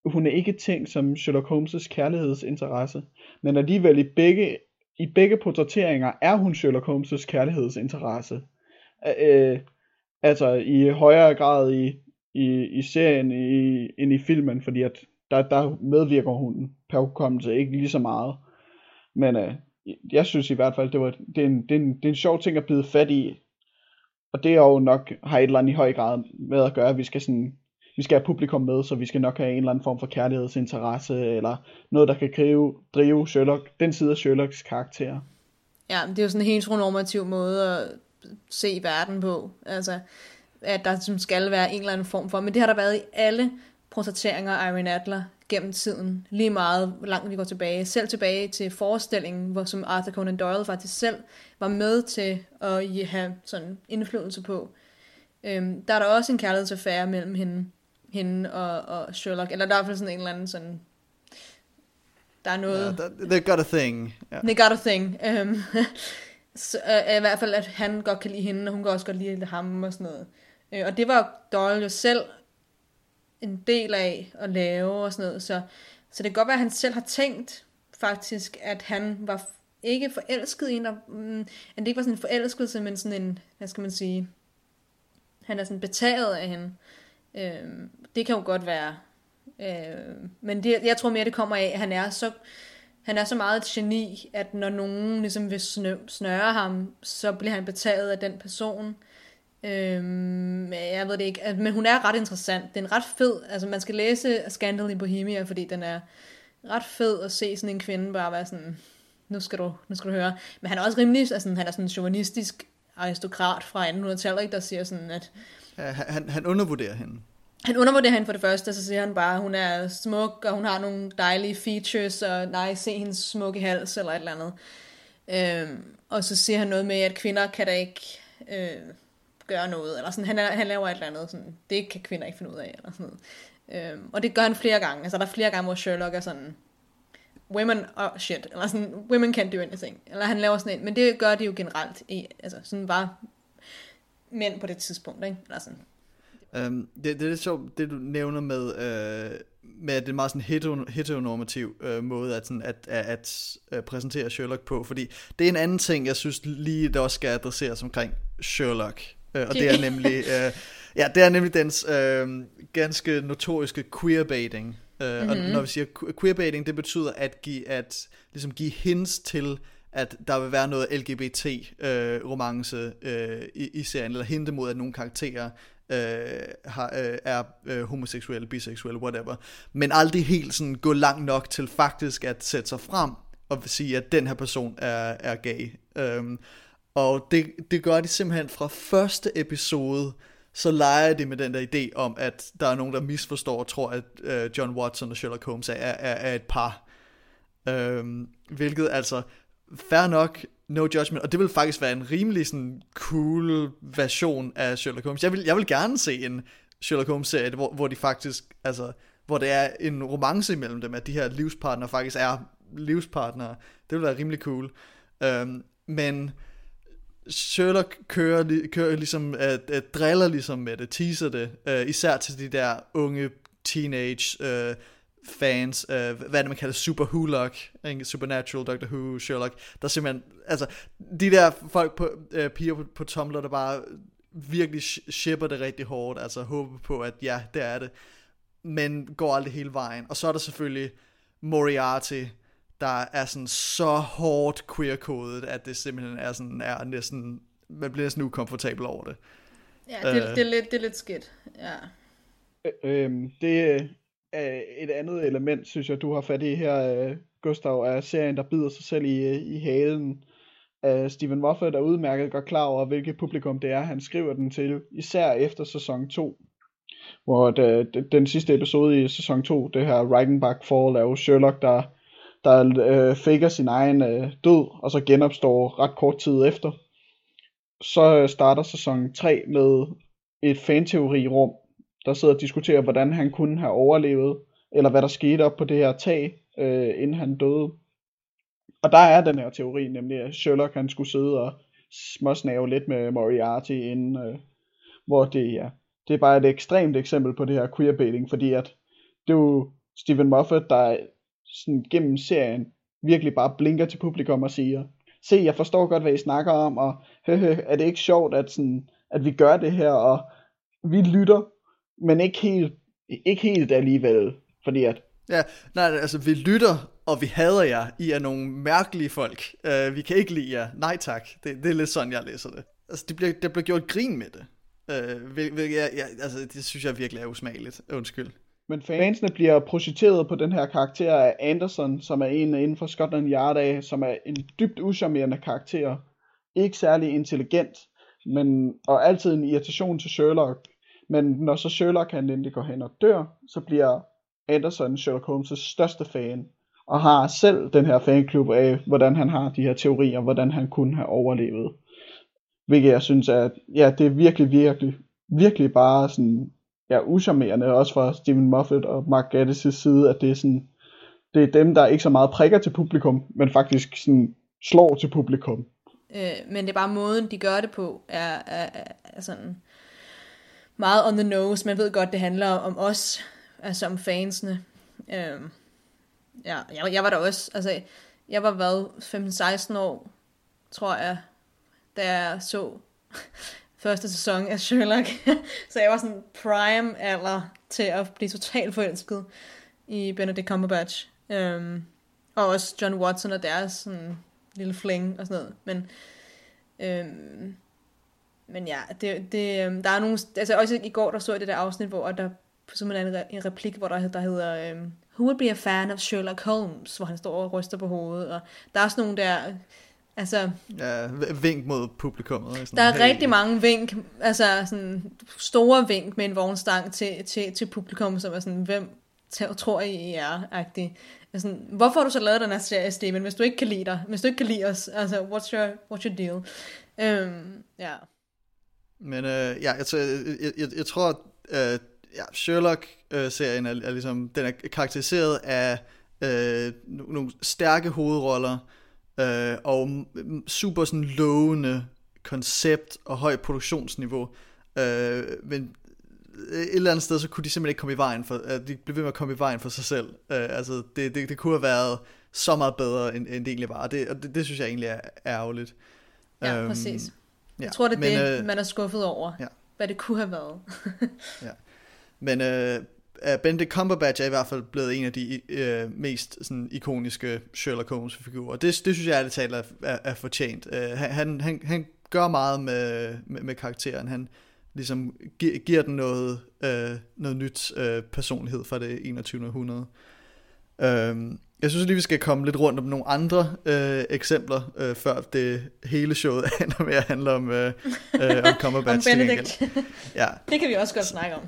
hun er ikke tænkt som Sherlock Holmes' kærlighedsinteresse, men alligevel i begge, i begge portrætteringer er hun Sherlock Holmes' kærlighedsinteresse. Øh, altså i højere grad i, i, i serien i, end i filmen, fordi at der, der medvirker hun per hukommelse ikke lige så meget. Men øh, jeg synes i hvert fald, det, var, det, er en, det, er en, det er en sjov ting at bide fat i. Og det er jo nok har et eller andet i høj grad med at gøre, at vi skal sådan vi skal have publikum med, så vi skal nok have en eller anden form for kærlighedsinteresse, eller noget, der kan drive, drive Sherlock, den side af Sherlocks karakter. Ja, det er jo sådan en normativ måde at se verden på. Altså, at der som skal være en eller anden form for, men det har der været i alle portrætteringer af Irene Adler gennem tiden, lige meget hvor langt vi går tilbage. Selv tilbage til forestillingen, hvor som Arthur Conan Doyle faktisk selv var med til at have sådan indflydelse på. Øhm, der er der også en kærlighedsaffære mellem hende hende og, og Sherlock, eller der er i hvert fald sådan en eller anden sådan, der er noget... Yeah, that, they got a thing. Yeah. They got a thing. Um, så, uh, I hvert fald, at han godt kan lide hende, og hun kan også godt lide ham og sådan noget. Uh, og det var Doyle jo selv en del af at lave og sådan noget, så, så det kan godt være, at han selv har tænkt faktisk, at han var ikke forelsket i hende, mm, at det ikke var sådan en forelskelse, men sådan en, hvad skal man sige, han er sådan betaget af hende. Øh, det kan jo godt være. Øh, men det, jeg tror mere, det kommer af, at han er så, han er så meget et geni, at når nogen ligesom vil snø, snøre ham, så bliver han betaget af den person. Øhm, jeg ved det ikke, altså, men hun er ret interessant. Det er en ret fed, altså man skal læse Scandal i Bohemia, fordi den er ret fed at se sådan en kvinde bare være sådan, nu skal du, nu skal du høre. Men han er også rimelig, altså han er sådan en chauvinistisk aristokrat fra 1800-tallet, der siger sådan, at Ja, han, han undervurderer hende. Han undervurderer hende for det første, så siger han bare, at hun er smuk, og hun har nogle dejlige features, og nej, se hendes smukke hals, eller et eller andet. Øhm, og så siger han noget med, at kvinder kan da ikke øh, gøre noget, eller sådan, han, er, han laver et eller andet, sådan, det kan kvinder ikke finde ud af, eller sådan noget. Øhm, og det gør han flere gange, altså der er flere gange, hvor Sherlock er sådan, women are shit, eller sådan, women can't do anything, eller han laver sådan en, men det gør de jo generelt, i, altså sådan bare mænd på det tidspunkt, ikke? Eller sådan. Um, det, det er lidt sjovt, det du nævner med, uh, med at det er meget sådan heteronormativ uh, måde at, sådan, at, at, at uh, præsentere Sherlock på, fordi det er en anden ting, jeg synes lige, der også skal adresseres omkring Sherlock, uh, og det er nemlig, uh, ja, det er nemlig dens uh, ganske notoriske queerbaiting, Uh, mm-hmm. Og mhm. når vi siger queerbaiting, det betyder at give, at, ligesom give hints til at der vil være noget LGBT-romance øh, øh, i, i serien, eller hinte mod, at nogle karakterer øh, har, øh, er øh, homoseksuelle, biseksuelle, whatever. Men aldrig helt sådan gå langt nok til faktisk at sætte sig frem og sige, at den her person er, er gay. Øhm, og det, det gør de simpelthen fra første episode, så leger de med den der idé om, at der er nogen, der misforstår og tror, at øh, John Watson og Sherlock Holmes er, er, er et par. Øhm, hvilket altså, fair nok, no judgment, og det vil faktisk være en rimelig sådan cool version af Sherlock Holmes. Jeg vil, jeg vil gerne se en Sherlock Holmes-serie, hvor, hvor de faktisk, altså, hvor det er en romance imellem dem, at de her livspartnere faktisk er livspartnere. Det vil være rimelig cool. Øhm, men Sherlock kører, kører ligesom, at, at driller ligesom med det, teaser det, uh, især til de der unge teenage uh, fans, uh, hvad det man kalder super Who-lock, Supernatural, Doctor Who, Sherlock, der simpelthen, altså, de der folk på, uh, piger på, på Tumblr, der bare virkelig shipper det rigtig hårdt, altså håber på, at ja, det er det, men går aldrig hele vejen. Og så er der selvfølgelig Moriarty, der er sådan så hårdt queer-kodet, at det simpelthen er sådan, er næsten, man bliver næsten ukomfortabel over det. Ja, det, uh, det, er, lidt, det er lidt skidt, ja. Øh, øhm, det et andet element, synes jeg, du har fat i her, øh, Gustav, er serien, der bider sig selv i, øh, i halen. Uh, Stephen Moffat er udmærket godt klar over, hvilket publikum det er, han skriver den til, især efter sæson 2. Hvor øh, det, den sidste episode i sæson 2, det her Reichenbach Fall, er jo Sherlock, der der øh, faker sin egen øh, død, og så genopstår ret kort tid efter. Så starter sæson 3 med et fanteori-rum, der sidder og diskuterer, hvordan han kunne have overlevet, eller hvad der skete op på det her tag, øh, inden han døde. Og der er den her teori, nemlig at Sherlock han skulle sidde og småsnave lidt med Moriarty inden, øh, hvor det, ja, det er bare et ekstremt eksempel på det her queerbaiting, fordi at det er jo Stephen Moffat, der sådan gennem serien virkelig bare blinker til publikum og siger, se, jeg forstår godt, hvad I snakker om, og høhø, er det ikke sjovt, at, sådan, at vi gør det her, og vi lytter, men ikke helt, ikke helt alligevel, fordi at... Ja, nej, altså vi lytter, og vi hader jer. I er nogle mærkelige folk. Uh, vi kan ikke lide jer. Nej tak. Det, det er lidt sådan, jeg læser det. Altså, det bliver, der bliver gjort grin med det. Vil, vil, jeg, jeg, altså, det synes jeg virkelig er usmageligt. Undskyld. Men fansene bliver projiceret på den her karakter af Anderson, som er en inden for Scotland Yard af, som er en dybt uschammerende karakter. Ikke særlig intelligent, men, og altid en irritation til Sherlock. Men når så Sherlock han endelig går hen og dør, så bliver Anderson Sherlock Holmes' største fan, og har selv den her fanklub af, hvordan han har de her teorier, hvordan han kunne have overlevet. Hvilket jeg synes er, ja, det er virkelig, virkelig, virkelig bare sådan ja, uschammerende, også fra Stephen Moffat og Mark Gatiss' side, at det er sådan, det er dem, der ikke så meget prikker til publikum, men faktisk sådan slår til publikum. Øh, men det er bare måden, de gør det på, er, er, er, er sådan meget on the nose. Man ved godt, det handler om os, altså om fansene. Øhm, ja, jeg, jeg var der også, altså, jeg var hvad, 15-16 år, tror jeg, da jeg så første sæson af Sherlock. så jeg var sådan prime alder til at blive totalt forelsket i Benedict Cumberbatch. Øhm, og også John Watson og deres sådan, lille fling og sådan noget. Men, øhm, men ja, det, det, um, der er nogle... Altså også i går, der så jeg det der afsnit, hvor der simpelthen er en, replik, hvor der, der hedder... Um, Who would be a fan of Sherlock Holmes? Hvor han står og ryster på hovedet. Og der er sådan nogle der Altså, ja, vink mod publikummet. Sådan, der er hey. rigtig mange vink, altså sådan store vink med en vognstang til, til, til publikum, som er sådan, hvem tror I, I er, agtig. Altså, hvorfor har du så lavet den her serie, Steven, hvis du ikke kan lide dig, hvis du ikke kan lide os, altså, what's your, what's your deal? Um, ja. Men uh, ja, jeg, jeg, jeg, jeg tror, uh, ja, Sherlock-serien er, er ligesom, den er karakteriseret af uh, nogle stærke hovedroller, øh, og super sådan lovende koncept og højt produktionsniveau. Øh, men et eller andet sted, så kunne de simpelthen ikke komme i vejen for, at de blev ved med at komme i vejen for sig selv. Øh, altså, det, det, det kunne have været så meget bedre, end, end det egentlig var, og det, og det, det synes jeg egentlig er ærgerligt. Ja, øhm, præcis. Jeg ja, tror, det er men, det, øh, man er skuffet over, ja. hvad det kunne have været. ja. Men øh, Benedict Cumberbatch er i hvert fald blevet en af de uh, mest sådan, ikoniske Sherlock Holmes figurer. Det, det synes jeg ærligt talt er, er, er fortjent. Uh, han, han, han gør meget med, med, med karakteren. Han ligesom gi, giver den noget, uh, noget nyt uh, personlighed fra det 21. århundrede. Uh, Jeg synes lige, vi skal komme lidt rundt om nogle andre øh, eksempler, øh, før det hele showet ender med at handle om, øh, øh, om Cumberbatch. om Benedict. Ja, det kan vi også godt snakke om.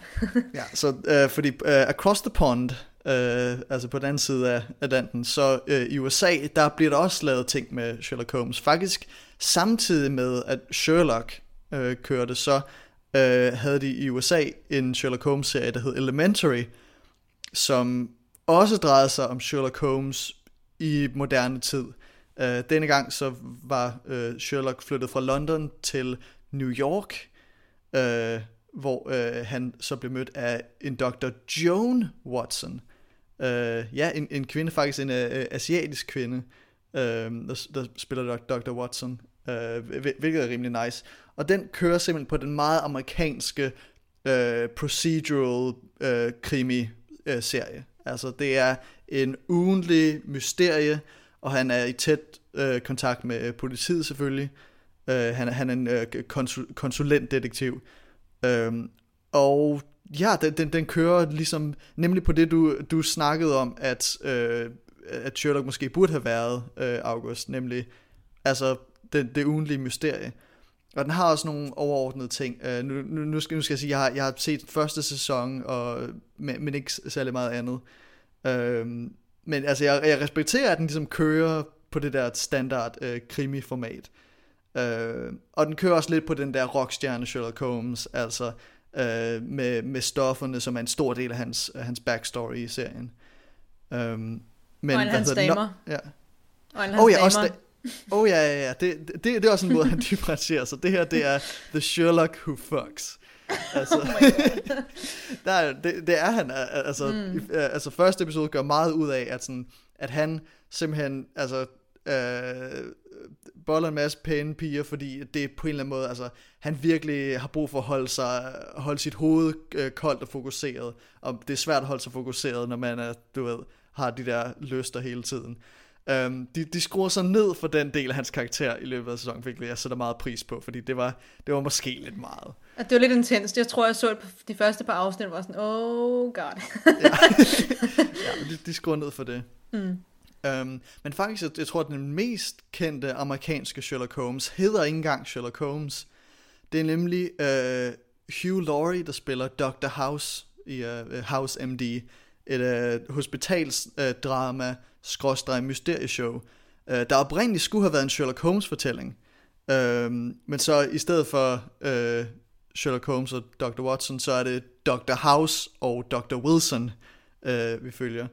ja så øh, fordi øh, across the pond, øh, altså på den anden side af Atlanten, så øh, i USA, der bliver der også lavet ting med Sherlock Holmes. Faktisk samtidig med, at Sherlock øh, kørte, så øh, havde de i USA en Sherlock Holmes-serie, der hed Elementary, som også drejede sig om Sherlock Holmes i moderne tid. Øh, denne gang så var øh, Sherlock flyttet fra London til New York, øh, hvor øh, han så blev mødt af en Dr. Joan Watson. Øh, ja, en, en kvinde, faktisk en øh, asiatisk kvinde, øh, der, der spiller Dr. Watson, øh, hvilket er rimelig nice. Og den kører simpelthen på den meget amerikanske øh, procedural øh, krimi-serie. Øh, Altså det er en ugenlig mysterie, og han er i tæt øh, kontakt med øh, politiet selvfølgelig. Øh, han, han er en øh, konsul, konsulentdetektiv. Øh, og ja, den, den, den kører ligesom, nemlig på det du, du snakkede om, at, øh, at Sherlock måske burde have været øh, August, nemlig altså det, det ugenlige mysterie. Og den har også nogle overordnede ting. Uh, nu, nu, nu, skal, nu skal jeg sige, jeg har, jeg har set første sæson, og, men, men ikke særlig meget andet. Uh, men altså, jeg, jeg respekterer, at den ligesom kører på det der standard uh, krimi-format. Uh, og den kører også lidt på den der rockstjerne Sherlock Holmes, altså uh, med, med stofferne, som er en stor del af hans, hans backstory i serien. Um, men, og en hans damer. No, ja. Og en hans oh, ja, damer. også da, Oh ja, ja, ja. Det, det, det er også en måde, han differentierer sig. Det her, det er The Sherlock Who Fucks. Altså, oh der er, det, det er han. Altså, mm. altså, første episode gør meget ud af, at, sådan, at han simpelthen, altså, øh, boller en masse pæne piger, fordi det på en eller anden måde, altså, han virkelig har brug for at holde, sig, holde sit hoved øh, koldt og fokuseret, og det er svært at holde sig fokuseret, når man er, du ved, har de der lyster hele tiden. Um, de, de skruer sig ned for den del af hans karakter i løbet af sæsonen, hvilket jeg sætter meget pris på, fordi det var, det var måske lidt meget. Det var lidt intenst. Jeg tror, jeg så de første par afsnit, var sådan, oh god. ja, ja de, de skruer ned for det. Mm. Um, men faktisk, jeg, jeg tror, at den mest kendte amerikanske Sherlock Holmes hedder ikke engang Sherlock Holmes. Det er nemlig uh, Hugh Laurie, der spiller Dr. House i uh, House MD. Et uh, hospitalsdrama, uh, skråstreg mysterieshow, øh, der oprindeligt skulle have været en Sherlock Holmes fortælling. Øh, men så i stedet for øh, Sherlock Holmes og Dr. Watson, så er det Dr. House og Dr. Wilson, øh, vi følger.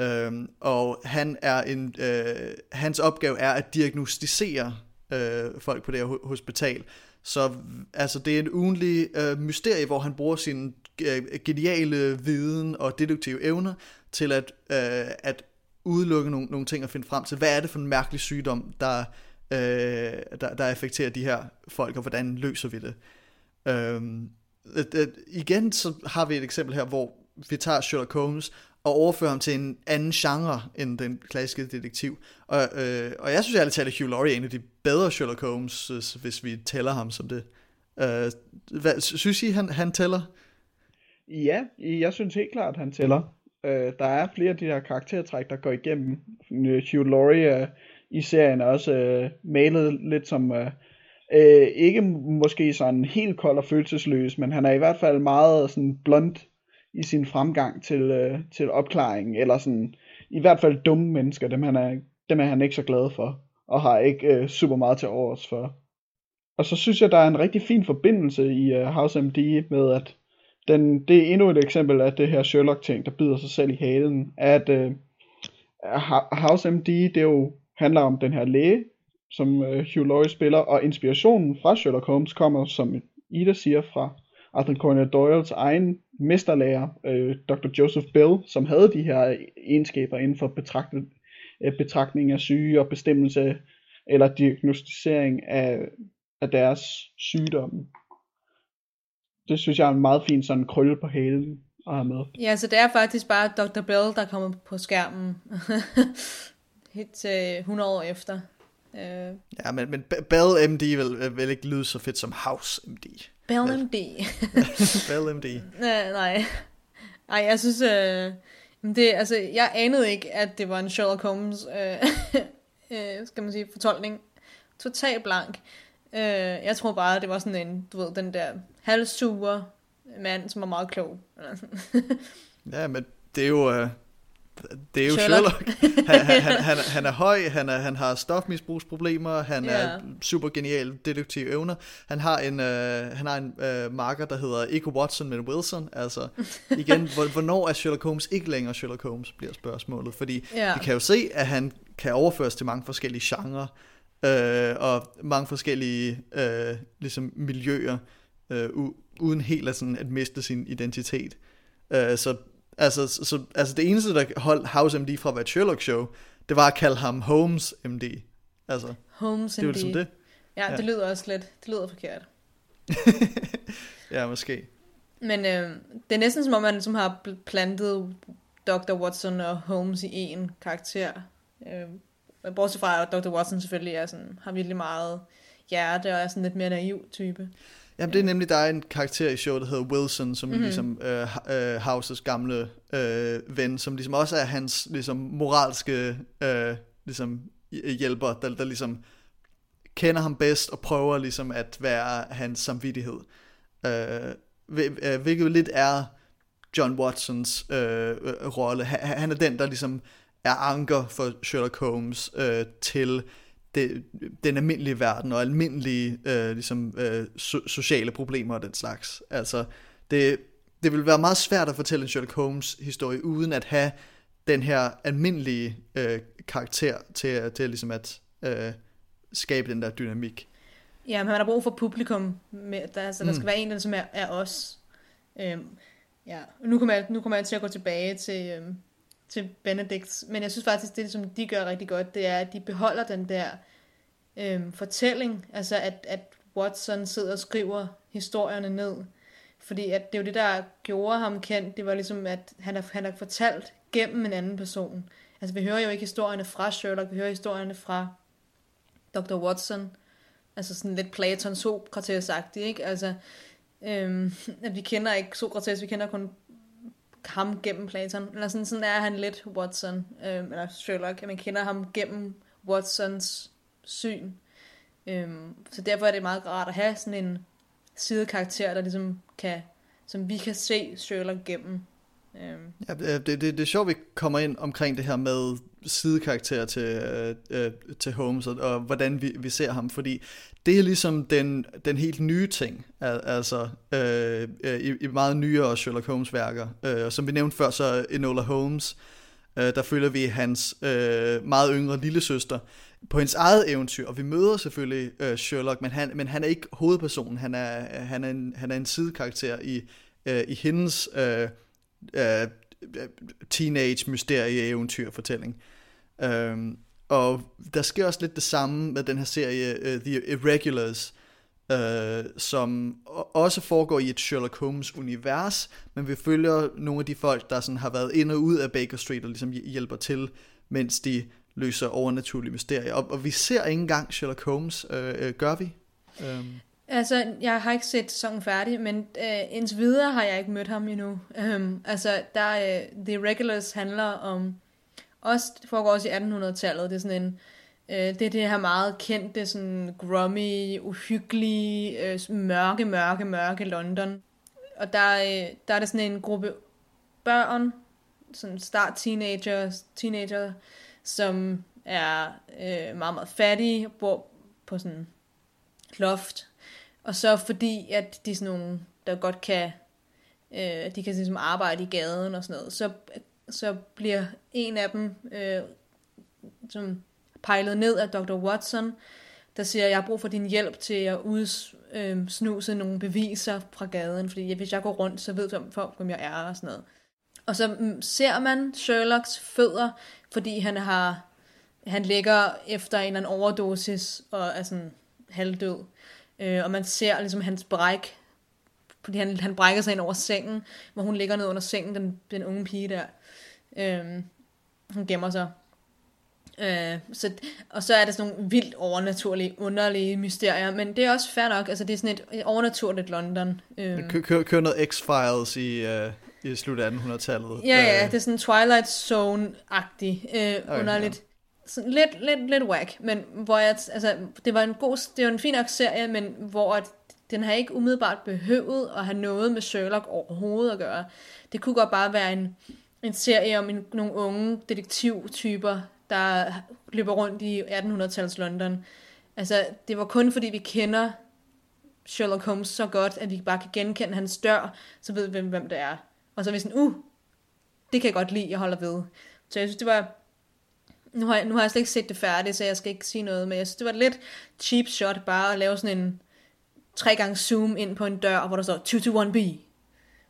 Øh, og han er en, øh, hans opgave er at diagnostisere øh, folk på det her hospital. Så altså, det er en ugenlig øh, mysterie, hvor han bruger sin øh, geniale viden og deduktive evner til at, øh, at udelukke nogle, nogle ting og finde frem til, hvad er det for en mærkelig sygdom, der, øh, der, der affekterer de her folk, og hvordan løser vi det. Øhm, et, et, igen så har vi et eksempel her, hvor vi tager Sherlock Holmes og overfører ham til en anden genre end den klassiske detektiv. Og, øh, og jeg synes ærligt talt, at Hugh Laurie er en af de bedre Sherlock Holmes, øh, hvis vi tæller ham som det. Øh, hvad, synes I, han, han tæller? Ja, jeg synes helt klart, at han tæller. Øh, der er flere af de her karaktertræk, der går igennem. Øh, Hugh Laurie øh, i serien er også øh, malet lidt som... Øh, øh, ikke måske sådan helt kold og følelsesløs, men han er i hvert fald meget sådan blunt i sin fremgang til, øh, til opklaringen, eller sådan, i hvert fald dumme mennesker, dem, han er, dem er han ikke så glad for, og har ikke øh, super meget til overs for. Og så synes jeg, der er en rigtig fin forbindelse i øh, House MD med, at den, det er endnu et eksempel af det her Sherlock-ting, der bider sig selv i halen, at uh, House MD, det jo handler om den her læge, som uh, Hugh Laurie spiller, og inspirationen fra Sherlock Holmes kommer, som Ida siger, fra Arthur Conan Doyles egen mesterlærer, øh, uh, Dr. Joseph Bell, som havde de her egenskaber inden for betragtning, uh, betragtning af syge og bestemmelse eller diagnostisering af, af deres sygdomme det synes jeg er en meget fin sådan krølle på hælen at have med. Ja, så det er faktisk bare Dr. Bell, der kommer på skærmen helt til 100 år efter. Uh... Ja, men, men Bell MD vil, vil ikke lyde så fedt som House MD. Bell MD. Bell MD. nej, nej. Ej, jeg synes, Men det, altså, jeg anede ikke, at det var en Sherlock Holmes, øh, øh, skal man sige, fortolkning. Total blank. Øh, jeg tror bare, det var sådan en, du ved, den der halvsure mand, som var meget klog. Ja, men det er jo... Øh, det er jo Sherlock. Sherlock. Han, han, han, han, er høj, han, er, han har stofmisbrugsproblemer, han Ja. er super genial detektiv evner. Han har en, øh, han har en øh, marker, der hedder ikke Watson, men Wilson. Altså, igen, hvor- hvornår er Sherlock Holmes ikke længere Sherlock Holmes, bliver spørgsmålet. Fordi Ja. vi kan jo se, at han kan overføres til mange forskellige genrer, øh, og mange forskellige øh, ligesom miljøer, øh, uden helt at, sådan, at miste sin identitet. Øh, så, altså, så, så, altså det eneste, der holdt House MD fra at være et Sherlock-show, det var at kalde ham Holmes MD. Altså, Holmes det er jo MD. ligesom det. Ja, Ja. det lyder også lidt, det lyder forkert. Ja, måske. Men øh, det er næsten som om, man som har bl- plantet Dr. Watson og Holmes i en karakter. Øh, bortset fra, at Dr. Watson selvfølgelig er sådan, har virkelig meget hjerte og er sådan lidt mere naiv type. Jamen, det er nemlig, der er en karakter i showet, der hedder Wilson, som Mhm. mm-hmm. ligesom øh, øh, Houses gamle øh, ven, som ligesom også er hans ligesom moralske øh, ligesom hj- hjælper, der, der ligesom kender ham bedst og prøver ligesom at være hans samvittighed. Øh, øh, hvilket lidt er John Watsons øh, øh, rolle. Han, han er den, der ligesom er anker for Sherlock Holmes øh, til det, den almindelige verden og almindelige øh, ligesom, øh, so- sociale problemer og den slags. Altså, det, det vil være meget svært at fortælle en Sherlock Holmes historie uden at have den her almindelige øh, karakter til, til ligesom at øh, skabe den der dynamik. Ja, men han har brug for publikum. Med, der, så der Mm. skal være en, der som er, er os. Øhm, ja, nu kommer, jeg, nu kommer jeg til at gå tilbage til, øhm, til Benedicts. Men jeg synes faktisk, det som de gør rigtig godt, det er, at de beholder den der øhm, fortælling. Altså, at, at Watson sidder og skriver historierne ned. Fordi at det er jo det, der gjorde ham kendt. Det var ligesom, at han har, han har fortalt gennem en anden person. Altså, vi hører jo ikke historierne fra Sherlock, vi hører historierne fra Dr. Watson. Altså sådan lidt Platon sokrates ikke? Altså, øhm, at vi kender ikke Sokrates, vi kender kun ham gennem Platon. Eller sådan, sådan er han lidt Watson, øh, eller Sherlock. at Man kender ham gennem Watsons syn. Øh, så derfor er det meget rart at have sådan en sidekarakter, der ligesom kan, som vi kan se Sherlock gennem. Øhm, Ja, det, det, det er sjovt, vi kommer ind omkring det her med sidekarakterer til, øh, øh, til Holmes, og, og hvordan vi, vi ser ham, fordi det er ligesom den, den helt nye ting, al- altså øh, øh i, i meget nyere Sherlock Holmes værker. Øh, som vi nævnte før, så Enola Holmes, øh, der følger vi hans øh, meget yngre lillesøster på hendes eget eventyr, og vi møder selvfølgelig øh, Sherlock, men han, men han er ikke hovedpersonen, han er, han er, en, han er en sidekarakter i, øh, i hendes... Øh, Øh, øh, teenage mysterie eventyr fortælling. Um, øhm, og der sker også lidt det samme med den her serie uh, The Irregulars, uh, som også foregår i et Sherlock Holmes univers, men vi følger nogle af de folk, der sådan har været ind og ud af Baker Street og ligesom hjælper til, mens de løser overnaturlige mysterier. Og, og vi ser ikke engang Sherlock Holmes, uh, uh, gør vi? Um, Altså, jeg har ikke set sæsonen færdig, men øh, indtil videre har jeg ikke mødt ham endnu. Øhm, altså, der øh, The Regulars handler om, også, det foregår også i 1800-tallet, det er sådan en, øh, det er det her meget kendte, sådan grummy, uhyggelige, øh, mørke, mørke, mørke London. Og der, øh, der er det sådan en gruppe børn, sådan start teenagers, teenager, som er øh, meget, meget fattige, bor på sådan loft. Og så fordi, at de er sådan nogle, der godt kan, øh, de kan ligesom arbejde i gaden og sådan noget, så, så bliver en af dem øh, som pejlet ned af Dr. Watson, der siger, jeg har brug for din hjælp til at udsnuse øh, nogle beviser fra gaden, fordi hvis jeg går rundt, så ved folk, hvem jeg er og sådan noget. Og så mm, ser man Sherlocks fødder, fordi han har han ligger efter en eller anden overdosis og er sådan halvdød. Øh, og man ser ligesom hans bræk, fordi han, han brækker sig ind over sengen, hvor hun ligger ned under sengen, den, den unge pige der. Øh, hun gemmer sig. Øh, så, og så er der sådan nogle vildt overnaturlige, underlige mysterier, men det er også fair nok, altså det er sådan et, overnaturligt London. Øh, kø, kø, kører noget X-Files i, uh, i slut af 1800-tallet. Ja, ja, Øh, det er sådan Twilight Zone-agtig, øh, Okay, underligt. Sådan lidt, lidt, lidt whack, men hvor jeg, altså, det var en god, det var en fin nok serie, men hvor at den har ikke umiddelbart behøvet at have noget med Sherlock overhovedet at gøre. Det kunne godt bare være en, en serie om en, nogle unge detektivtyper, der løber rundt i 1800-tals London. Altså, det var kun fordi vi kender Sherlock Holmes så godt, at vi bare kan genkende hans dør, så ved vi, hvem det er. Og så er vi sådan, uh, det kan jeg godt lide, jeg holder ved. Så jeg synes, det var... Nu har, jeg, nu har jeg slet ikke set det færdigt, så jeg skal ikke sige noget, men jeg synes, det var et lidt cheap shot bare at lave sådan en tre gange zoom ind på en dør, hvor der står 221B.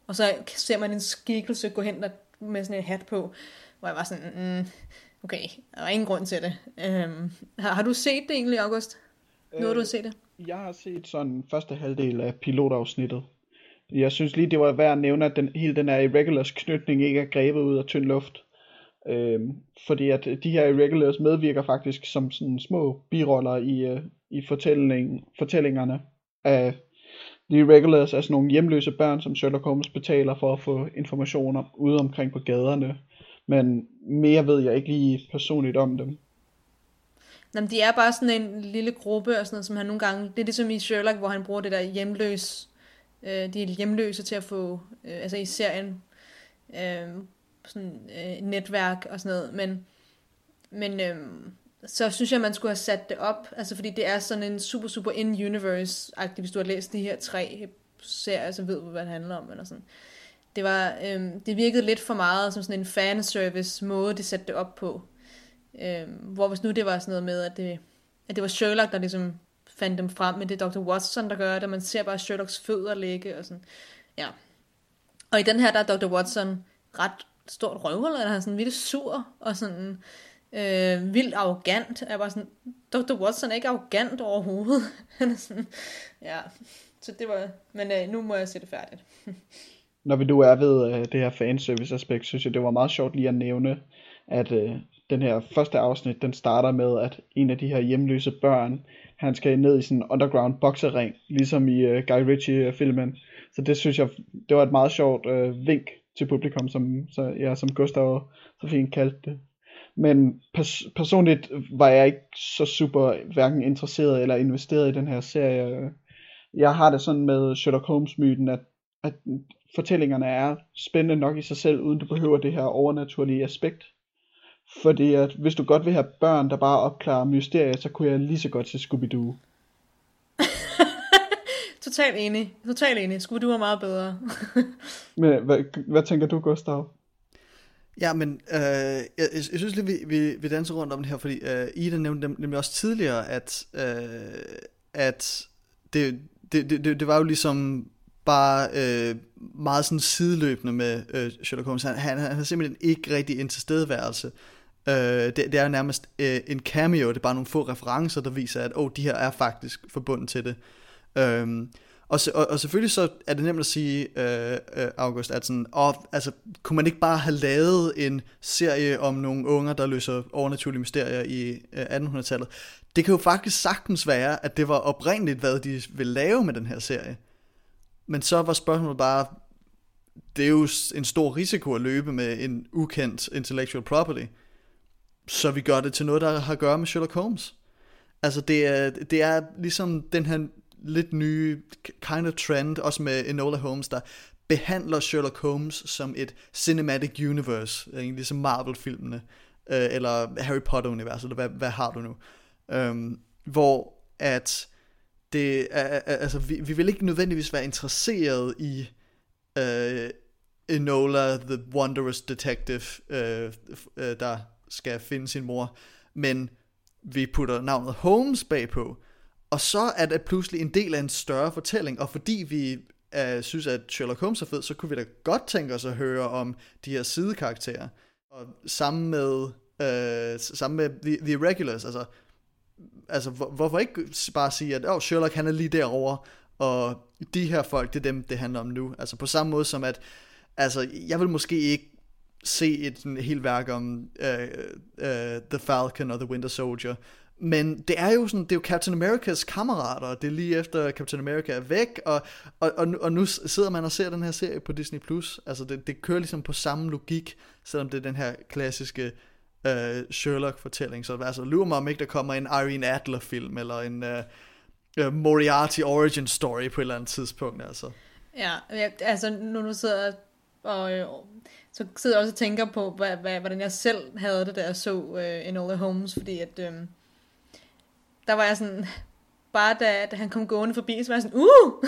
Og så ser man en skikkelse gå hen der, med sådan en hat på, hvor jeg var sådan, mm, okay, der var ingen grund til det. Øhm, har, har du set det egentlig, August? Nu har du set det? Jeg har set sådan første halvdel af pilotafsnittet. Jeg synes lige, det var værd at nævne, at den, hele den her Irregulars knytning ikke er grebet ud af tynd luft. Øh, fordi at øh, de her Irregulars medvirker faktisk som sådan små biroller i, øh, i fortælling, fortællingerne af de Irregulars er sådan nogle hjemløse børn, som Sherlock Holmes betaler for at få informationer ude omkring på gaderne. Men mere ved jeg ikke lige personligt om dem. Jamen, de er bare sådan en lille gruppe, og sådan noget, som han nogle gange... Det er ligesom i Sherlock, hvor han bruger det der hjemløs... Øh, de er hjemløse til at få... Øh, altså i serien... Øh, sådan øh, netværk og sådan noget. Men, men øh, så synes jeg, man skulle have sat det op. Altså fordi det er sådan en super, super in-universe-agtig, hvis du har læst de her tre serier, så ved du, hvad det handler om. Eller sådan. Det, var, øh, det virkede lidt for meget som sådan en fanservice måde, de satte det op på. Øh, hvor hvis nu det var sådan noget med, at det, at det var Sherlock, der ligesom fandt dem frem, men det er Dr. Watson, der gør det, og man ser bare Sherlocks fødder ligge, og sådan, ja. Og i den her, der er Dr. Watson ret stort røvhul, eller han er sådan vildt sur, og sådan øh, vildt arrogant. Jeg var sådan, Dr. Watson er ikke arrogant overhovedet. han er sådan, ja. Så det var, men øh, nu må jeg se det færdigt. Når vi nu er ved øh, det her fanservice aspekt, synes jeg, det var meget sjovt lige at nævne, at øh, den her første afsnit, den starter med, at en af de her hjemløse børn, han skal ned i sådan en underground boksering, ligesom i øh, Guy Ritchie-filmen. Så det synes jeg, det var et meget sjovt øh, vink til publikum, som, så, ja, som Gustav så fint kaldte det. Men pers- personligt var jeg ikke så super hverken interesseret eller investeret i den her serie. Jeg har det sådan med Sherlock Holmes-myten, at, at fortællingerne er spændende nok i sig selv, uden du behøver det her overnaturlige aspekt. Fordi at hvis du godt vil have børn, der bare opklarer mysterier, så kunne jeg lige så godt se Scooby-Doo. Totalt enig. Totalt enig. Skulle du være meget bedre. Men hvad, hvad tænker du, Gustav? Ja, men øh, jeg, jeg, synes lige, vi, vi, vi danser rundt om det her, fordi øh, Ida nævnte nem- nemlig også tidligere, at, øh, at det, det, det, det var jo ligesom bare øh, meget sådan sideløbende med øh, Sherlock Holmes. Han, han, han har simpelthen ikke rigtig en tilstedeværelse. Øh, det, det er jo nærmest øh, en cameo, det er bare nogle få referencer, der viser, at oh, de her er faktisk forbundet til det. Øh, og, og, og selvfølgelig så er det nemt at sige, øh, øh, August, at sådan, og, altså, kunne man ikke bare have lavet en serie om nogle unger, der løser overnaturlige mysterier i øh, 1800-tallet? Det kan jo faktisk sagtens være, at det var oprindeligt, hvad de ville lave med den her serie. Men så var spørgsmålet bare, det er jo en stor risiko at løbe med en ukendt intellectual property, så vi gør det til noget, der har at gøre med Sherlock Holmes. Altså det er, det er ligesom den her lidt nye kind of trend, også med Enola Holmes, der behandler Sherlock Holmes som et cinematic universe, egentlig ligesom Marvel-filmene, øh, eller Harry Potter-universet, eller hvad, hvad har du nu? Øhm, hvor at det er, altså, vi, vi vil ikke nødvendigvis være interesseret i øh, Enola, the wondrous detective, øh, øh, der skal finde sin mor, men vi putter navnet Holmes bagpå, og så er det pludselig en del af en større fortælling, og fordi vi øh, synes, at Sherlock Holmes er fed, så kunne vi da godt tænke os at høre om de her sidekarakterer. Og sammen med, øh, sammen med The, The Irregulars, altså, altså hvor, hvorfor ikke bare sige, at oh, Sherlock han er lige derovre, og de her folk, det er dem, det handler om nu. Altså på samme måde som at, altså jeg vil måske ikke se et, et helt værk om uh, uh, The Falcon og The Winter Soldier, men det er jo sådan, det er jo Captain Americas kammerater, det er lige efter Captain America er væk, og, og, og, nu, og nu sidder man og ser den her serie på Disney+. Plus. Altså det, det kører ligesom på samme logik, selvom det er den her klassiske øh, Sherlock-fortælling. Så altså, lurer mig om ikke, der kommer en Irene Adler-film, eller en øh, øh Moriarty origin story på et eller andet tidspunkt. Altså. Ja, altså nu nu sidder og øh, så sidder jeg også og tænker på, hvad, hvad, hvordan jeg selv havde det, da jeg så øh, Enola Holmes, fordi at, øh, der var jeg sådan, bare da, da han kom gående forbi, så var jeg sådan, uh!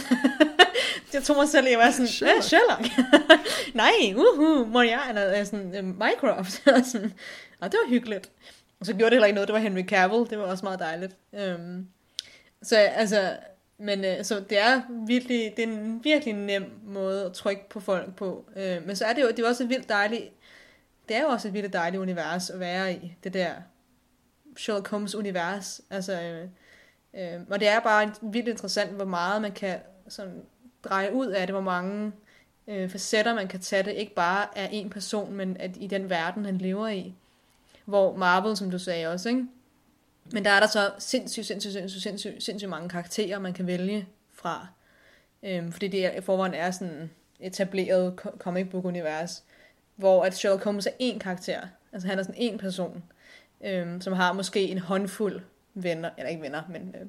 jeg tog mig selv, jeg var sådan, Sherlock, Sherlock. nej, uhu, Moriarty, eller sådan, uh, Mycroft, sådan, og det var hyggeligt. Og så gjorde det heller ikke noget, det var Henry Cavill, det var også meget dejligt. Um, så altså, men uh, så det er virkelig, det er en virkelig nem måde at trykke på folk på. Uh, men så er det jo, det er også et vildt dejligt, det er jo også et vildt dejligt univers at være i, det der Sherlock Holmes univers. Altså, øh, øh, og det er bare vildt interessant, hvor meget man kan sådan, dreje ud af det, hvor mange øh, facetter man kan tage det, ikke bare af en person, men at i den verden, han lever i. Hvor Marvel, som du sagde også, ikke? Men der er der så sindssygt, sindssygt, sindssygt, sindssygt, sindssygt mange karakterer, man kan vælge fra. Øhm, fordi det i forvejen er sådan etableret comic book univers, hvor at Sherlock Holmes er én karakter. Altså han er sådan én person øhm, som har måske en håndfuld venner, eller ikke venner, men øh,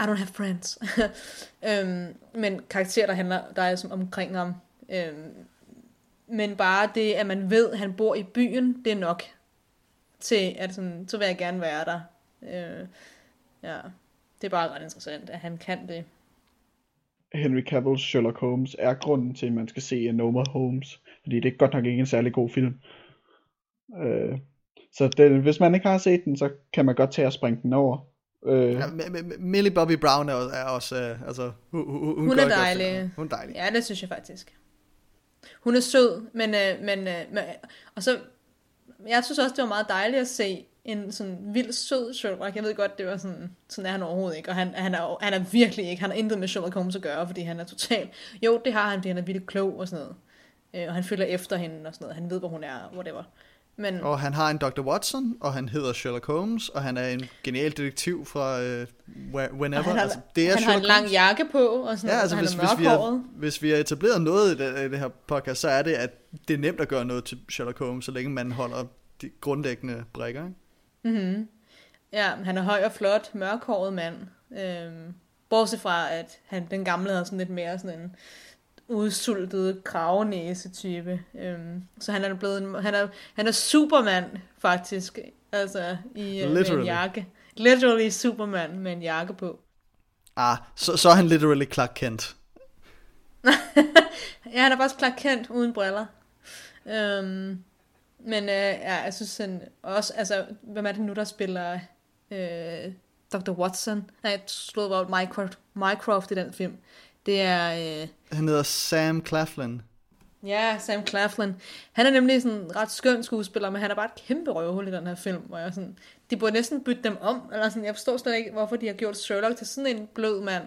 I don't have friends. øhm, men karakterer, der handler, der er som omkring ham. Øhm, men bare det, at man ved, at han bor i byen, det er nok til, at sådan, så vil jeg gerne være der. Øh, ja, det er bare ret interessant, at han kan det. Henry Cavill's Sherlock Holmes er grunden til, at man skal se Noma Holmes, fordi det er godt nok ikke en særlig god film. Øh, så det, hvis man ikke har set den, så kan man godt tage og springe den over. Øh. Ja, Millie Bobby Brown er, er også, uh, altså, hun, hun, hun er dejlig. Godt, hun er dejlig. Ja, det synes jeg faktisk. Hun er sød, men, uh, men, men og så, jeg synes også, det var meget dejligt at se en sådan vild sød Sherlock. Jeg ved godt, det var sådan, sådan er han overhovedet ikke, og han, han, er, han er virkelig ikke, han har intet med Sherlock Holmes at gøre, fordi han er total, jo, det har han, fordi han er virkelig klog og sådan noget. Uh, og han følger efter hende og sådan noget, han ved, hvor hun er, whatever. Men... Og han har en Dr. Watson, og han hedder Sherlock Holmes, og han er en genial detektiv fra uh, whenever. han har, altså, det er han Sherlock har en lang Holmes. jakke på, og sådan ja, altså, hvis, hvis, vi har, hvis vi har etableret noget i det, i det her podcast, så er det, at det er nemt at gøre noget til Sherlock Holmes, så længe man holder de grundlæggende brækker. Ikke? Mm-hmm. Ja, han er høj og flot, mørkhåret mand. Øhm, bortset fra, at han, den gamle havde sådan lidt mere sådan en udsultet kravenæse type. Øhm, så han er blevet en, han er, han er Superman faktisk, altså i med en jakke. Literally Superman med en jakke på. Ah, så, så er han literally Clark Kent. ja, han er bare Clark Kent uden briller. Øhm, men uh, ja, jeg synes han også, altså, hvem er det nu, der spiller øh, Dr. Watson? Nej, jeg slog bare Mycroft, Mycroft i den film. Det er... Øh... Han hedder Sam Claflin. Ja, Sam Claflin. Han er nemlig sådan en ret skøn skuespiller, men han er bare et kæmpe røvhul i den her film, hvor jeg sådan, de burde næsten bytte dem om, eller sådan, jeg forstår slet ikke, hvorfor de har gjort Sherlock til sådan en blød mand,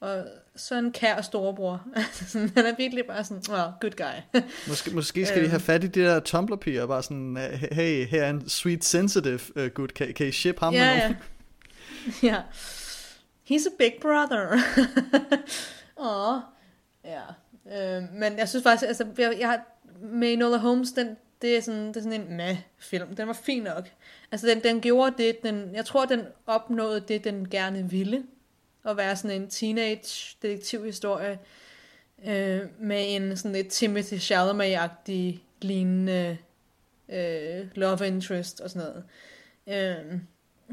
og så en kær storebror. sådan, han er virkelig bare sådan, oh, good guy. måske, måske skal de have fat i de der Tumblr-piger, og bare sådan, hey, her er en sweet sensitive uh, good, kan, kan I ship ham ja, med? Ja. ja. He's a big brother. Åh, ja. Øh, men jeg synes faktisk, altså, jeg, jeg har, med Enola Holmes, den, det er sådan, det er sådan en meh film. Den var fin nok. Altså, den, den gjorde det, den, jeg tror, den opnåede det, den gerne ville. At være sådan en teenage detektivhistorie øh, med en sådan lidt Timothy Chalamet-agtig lignende øh, love interest og sådan noget. Øh,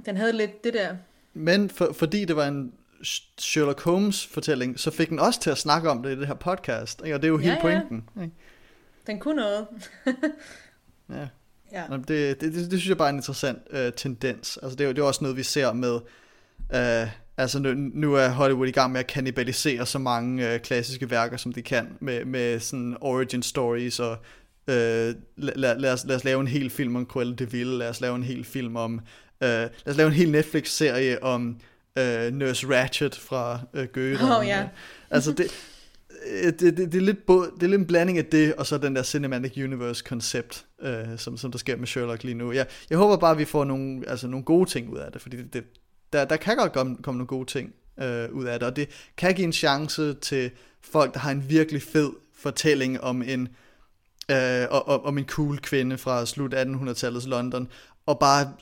den havde lidt det der. Men for, fordi det var en Sherlock Holmes fortælling, så fik den også til at snakke om det i det her podcast, ikke? og det er jo ja, hele pointen. Ja. Ikke? Den kunne noget. ja. ja. Det, det, det, det synes jeg bare er en interessant uh, tendens. Altså det, er, det er også noget, vi ser med, uh, altså nu, nu er Hollywood i gang med at kannibalisere så mange uh, klassiske værker, som de kan, med, med sådan origin stories og uh, lad, lad, os, lad os lave en hel film om Cruella de Vil, lad os lave en hel film om, uh, lad os lave en hel Netflix-serie om uh, Nurse Ratchet fra uh, Goethe. Oh, ja. altså det, øh, det, det, det, er lidt både, det er lidt en blanding af det, og så den der Cinematic Universe-koncept, øh, som, som der sker med Sherlock lige nu. Jeg, jeg håber bare, at vi får nogle, altså, nogle gode ting ud af det, fordi det, det, der, der kan godt komme, komme nogle gode ting øh, ud af det, og det kan give en chance til folk, der har en virkelig fed fortælling om en, øh, om, om en cool kvinde fra slut 1800-tallets London, og bare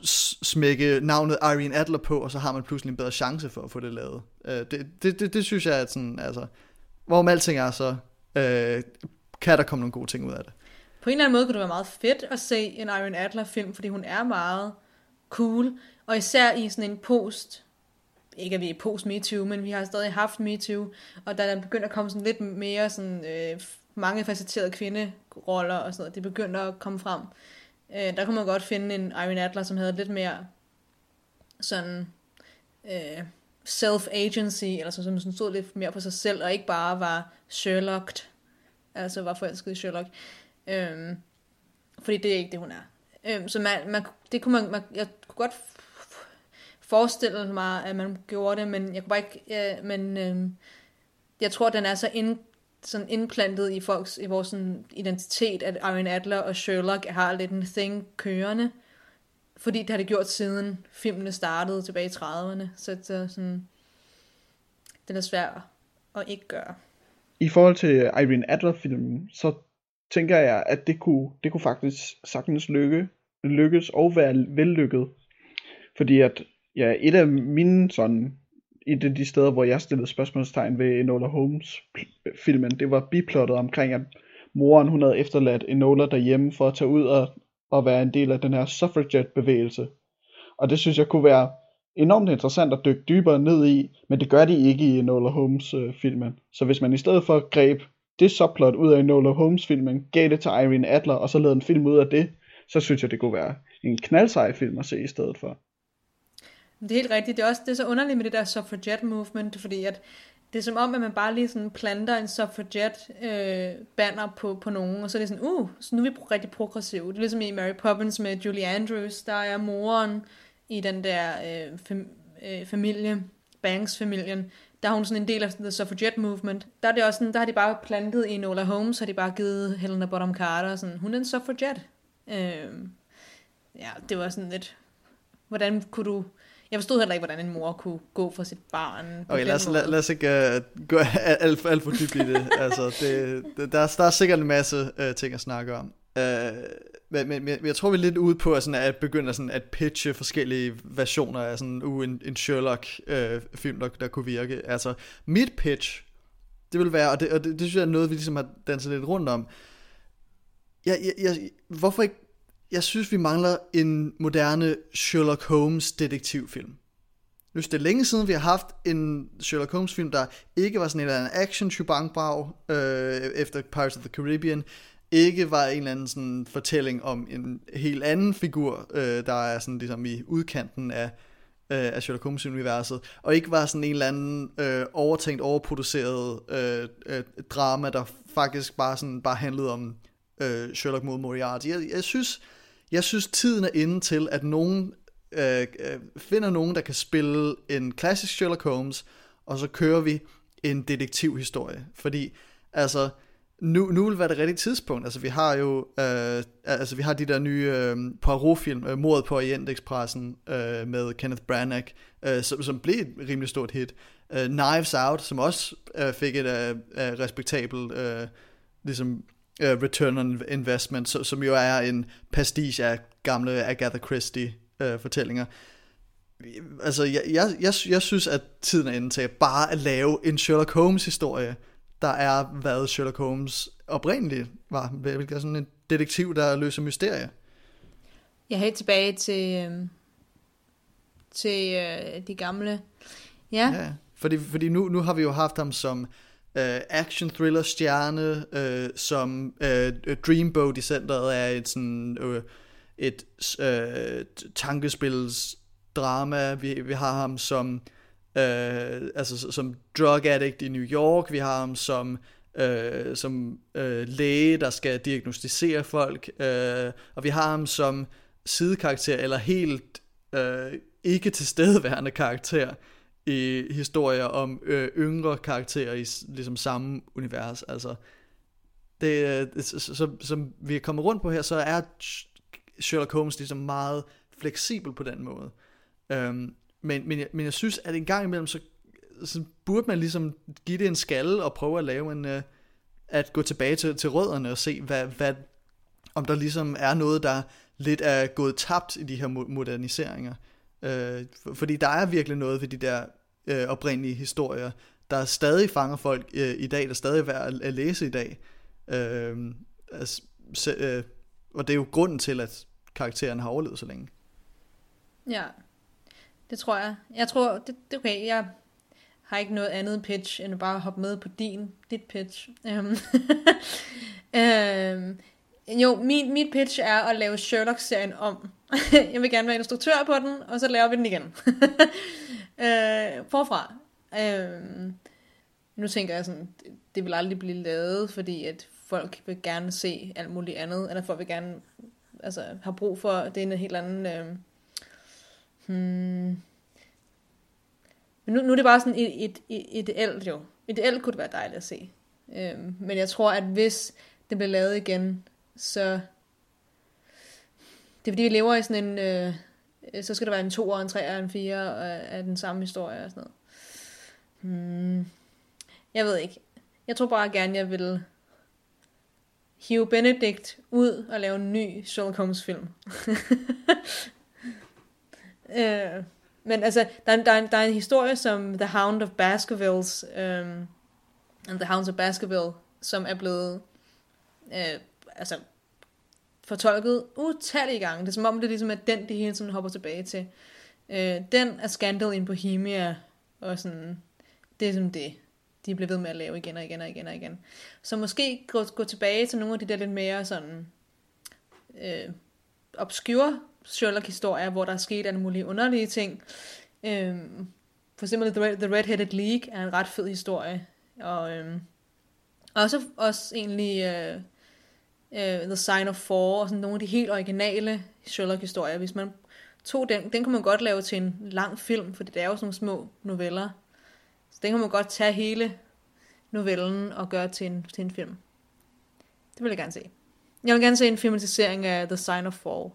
smække navnet Irene Adler på, og så har man pludselig en bedre chance for at få det lavet. Øh, det, det, det, det synes jeg, at sådan, altså, hvorom alting er, så øh, kan der komme nogle gode ting ud af det. På en eller anden måde kunne det være meget fedt at se en Irene Adler-film, fordi hun er meget cool, og især i sådan en post, ikke at vi er post MeToo, men vi har stadig haft MeToo, og der begynder at komme sådan lidt mere sådan, øh, mange facetterede kvinderoller og sådan noget, det begynder at komme frem. Øh, der kunne man godt finde en Irene Adler, som havde lidt mere sådan øh, self-agency, eller som, som stod lidt mere på sig selv, og ikke bare var Sherlocked, altså var forelsket i Sherlock. Øh, fordi det er ikke det, hun er. Øh, så man, man, det kunne man, man, jeg kunne godt forestille mig, at man gjorde det, men jeg kunne bare ikke, øh, men øh, jeg tror, den er så ind, sådan indplantet i folks, i vores sådan, identitet, at Irene Adler og Sherlock har lidt en thing kørende, fordi det har det gjort siden filmene startede tilbage i 30'erne, så det er sådan, den er svær at ikke gøre. I forhold til Irene Adler-filmen, så tænker jeg, at det kunne, det kunne faktisk sagtens lykke, lykkes og være vellykket. Fordi at ja, et af mine sådan i det, de steder, hvor jeg stillede spørgsmålstegn ved Enola Holmes filmen, det var biplottet omkring, at moren hun havde efterladt Enola derhjemme for at tage ud og, og være en del af den her suffragette bevægelse. Og det synes jeg kunne være enormt interessant at dykke dybere ned i, men det gør de ikke i Enola Holmes-filmen. Øh, så hvis man i stedet for greb det subplot ud af Enola Holmes filmen, gav det til Irene Adler, og så lavede en film ud af det, så synes jeg det kunne være en knaldsej film at se i stedet for. Det er helt rigtigt. Det er også det er så underligt med det der suffragette movement, fordi at det er som om, at man bare lige sådan planter en suffragette øh, banner på, på nogen, og så er det sådan, uh, så nu er vi rigtig progressive. Det er ligesom i Mary Poppins med Julie Andrews, der er moren i den der øh, fam, øh, familie, Banks-familien, der er hun sådan en del af the suffragette movement. Der er det også sådan, der har de bare plantet i Nola Holmes, har de bare givet Helena Bonham Carter sådan, hun er en suffragette. Øh, ja, det var sådan lidt, hvordan kunne du jeg forstod heller ikke, hvordan en mor kunne gå for sit barn. Okay, lad os, lad, lad os ikke uh, gå alt, alt for dybt i det. altså, det, det der, der er sikkert en masse uh, ting at snakke om. Uh, men, men, men jeg tror, vi er lidt ude på at, sådan, at begynde sådan, at pitche forskellige versioner af sådan, uh, en, en Sherlock-film, uh, der, der kunne virke. Altså, mit pitch, det vil være, og det, og det, det synes jeg er noget, vi ligesom har danset lidt rundt om. Jeg, jeg, jeg, hvorfor ikke jeg synes, vi mangler en moderne Sherlock Holmes detektivfilm. Nu det er længe siden, vi har haft en Sherlock Holmes film, der ikke var sådan en eller anden action chubangbag øh, efter Pirates of the Caribbean, ikke var en eller anden sådan fortælling om en helt anden figur, øh, der er sådan ligesom i udkanten af, øh, af Sherlock Holmes-universet, og ikke var sådan en eller anden øh, overtænkt, overproduceret øh, øh, drama, der faktisk bare sådan bare handlede om øh, Sherlock mod Moriarty. Jeg, jeg synes, jeg synes, tiden er inde til, at nogen øh, øh, finder nogen, der kan spille en klassisk Sherlock Holmes, og så kører vi en detektivhistorie. Fordi, altså, nu, nu vil være det rigtige tidspunkt. Altså, vi har jo, øh, altså, vi har de der nye øh, Poirot-film, øh, Mordet på Orientexpressen, øh, med Kenneth Branagh, øh, som, som blev et rimelig stort hit. Øh, Knives Out, som også øh, fik et øh, øh respektabelt, øh, ligesom uh, Return on Investment, så, som jo er en pastiche af gamle Agatha Christie uh, fortællinger. Altså, jeg, jeg, jeg, jeg synes, at tiden er inde til bare at lave en Sherlock Holmes historie, der er, hvad Sherlock Holmes oprindeligt var, hvilket er sådan en detektiv, der løser mysterier. Jeg er helt tilbage til, øh, til øh, de gamle. Ja. ja fordi, fordi nu, nu har vi jo haft ham som øh, action thriller stjerne, øh, som øh, Dreamboat i centret er et sådan øh, et øh, tankespils drama. Vi, vi har ham som øh, altså som drug addict i New York. Vi har ham som øh, som øh, læge, der skal diagnostisere folk, øh, og vi har ham som sidekarakter eller helt øh, ikke tilstedeværende karakter i historier om øh, yngre karakterer i ligesom samme univers. Altså, det, øh, som, som vi er kommet rundt på her, så er Sherlock Holmes ligesom meget fleksibel på den måde. Øhm, men, men, jeg, men jeg synes, at en gang imellem, så, så burde man ligesom give det en skalle og prøve at lave en, øh, at gå tilbage til, til rødderne og se, hvad, hvad, om der ligesom er noget, der lidt er gået tabt i de her moderniseringer. Øh, for, fordi der er virkelig noget ved de der øh, oprindelige historier, der stadig fanger folk øh, i dag, der stadig er værd at, at læse i dag. Øh, altså, se, øh, og det er jo grunden til, at karaktererne har overlevet så længe. Ja, det tror jeg. Jeg tror, det, det er okay. Jeg har ikke noget andet pitch, end at bare hoppe med på din, dit pitch. Øhm, øhm, jo, min, mit pitch er at lave Sherlock-serien om. jeg vil gerne være instruktør på den, og så laver vi den igen. øh, forfra. Øh, nu tænker jeg sådan, det, det vil aldrig blive lavet, fordi at folk vil gerne se alt muligt andet, eller folk vil gerne altså, have brug for, det er en helt anden... Øh, hmm. Men nu, nu er det bare sådan et, et, et ideelt jo. Ideelt kunne det være dejligt at se. Øh, men jeg tror, at hvis det bliver lavet igen, så... Det er fordi, vi lever i sådan en... Øh, så skal der være en 2 og en 3 og en 4 øh, af, den samme historie og sådan noget. Hmm. Jeg ved ikke. Jeg tror bare gerne, jeg vil hive Benedict ud og lave en ny Sherlock Holmes film. øh, men altså, der, er, der, er, der er en historie som The Hound of Baskervilles, um, and The Hounds of Baskerville, som er blevet øh, altså, fortolket utallige gange. Det er som om, det ligesom er den, det hele tiden hopper tilbage til. Øh, den er Scandal in Bohemia, og sådan, det er som det, de bliver ved med at lave igen og igen og igen og igen. Så måske gå, gå tilbage til nogle af de der lidt mere sådan øh, obscure Sherlock-historier, hvor der er sket alle mulige underlige ting. Øh, for eksempel The, Red, The Red-Headed League er en ret fed historie. Og øh, også, også egentlig øh, øh, The Sign of Four, og sådan nogle af de helt originale Sherlock-historier. Hvis man tog den, den kunne man godt lave til en lang film, for det er jo sådan nogle små noveller. Så den kan man godt tage hele novellen og gøre til en, til en film. Det vil jeg gerne se. Jeg vil gerne se en filmatisering af The Sign of Fall.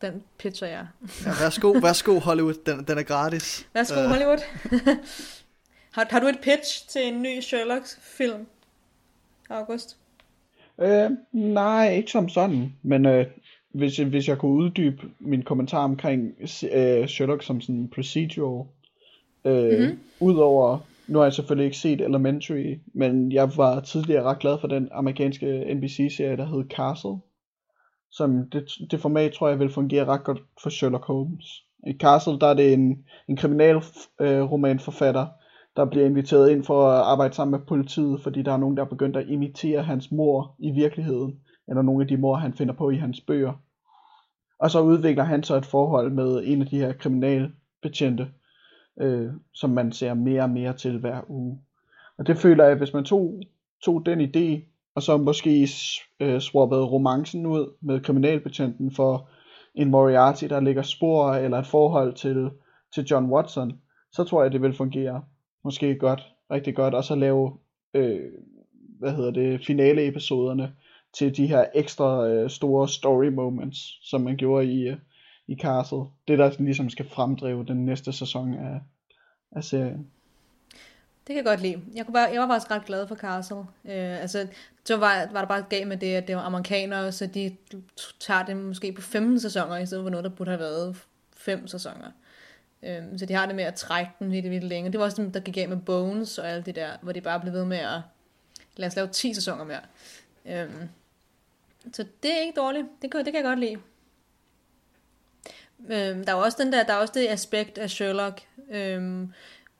Den pitcher jeg. Ja, værsgo, værsgo Hollywood, den, den er gratis. Værsgo, Øh, Hollywood. har, har du et pitch til en ny Sherlock-film, August? Øh, nej, ikke som sådan, men øh, hvis, hvis jeg kunne uddybe min kommentar omkring øh, Sherlock som sådan en procedural, øh, mm-hmm. udover, nu har jeg selvfølgelig ikke set Elementary, men jeg var tidligere ret glad for den amerikanske NBC-serie, der hed Castle, som det, det format tror jeg vil fungere ret godt for Sherlock Holmes. I Castle, der er det en, en kriminalromanforfatter, øh, der bliver inviteret ind for at arbejde sammen med politiet, fordi der er nogen, der er begyndt at imitere hans mor i virkeligheden, eller nogle af de mor, han finder på i hans bøger. Og så udvikler han så et forhold med en af de her kriminalbetjente, øh, som man ser mere og mere til hver uge. Og det føler jeg, hvis man tog, tog den idé, og så måske øh, swappede romancen ud med kriminalbetjenten for en Moriarty, der ligger spor, eller et forhold til, til John Watson, så tror jeg, det vil fungere måske godt, rigtig godt, og så lave, øh, hvad hedder det, finale-episoderne til de her ekstra øh, store story moments, som man gjorde i, øh, i Castle. Det der ligesom skal fremdrive den næste sæson af, af serien. Det kan jeg godt lide. Jeg, kunne bare, jeg var faktisk ret glad for Castle. Øh, altså, så var, var der bare gav med det, at det var amerikanere, så de tager det måske på 15 sæsoner, i stedet for noget, der burde have været fem sæsoner. Øh, så de har det med at trække den virkelig, virkelig længe. Det var også dem, der gik af med Bones og alt det der, hvor de bare blev ved med at lad os lave 10 sæsoner mere. Øhm, så det er ikke dårligt. Det kan, det kan jeg godt lide. Øhm, der er også den der, der er også det aspekt af Sherlock, øhm,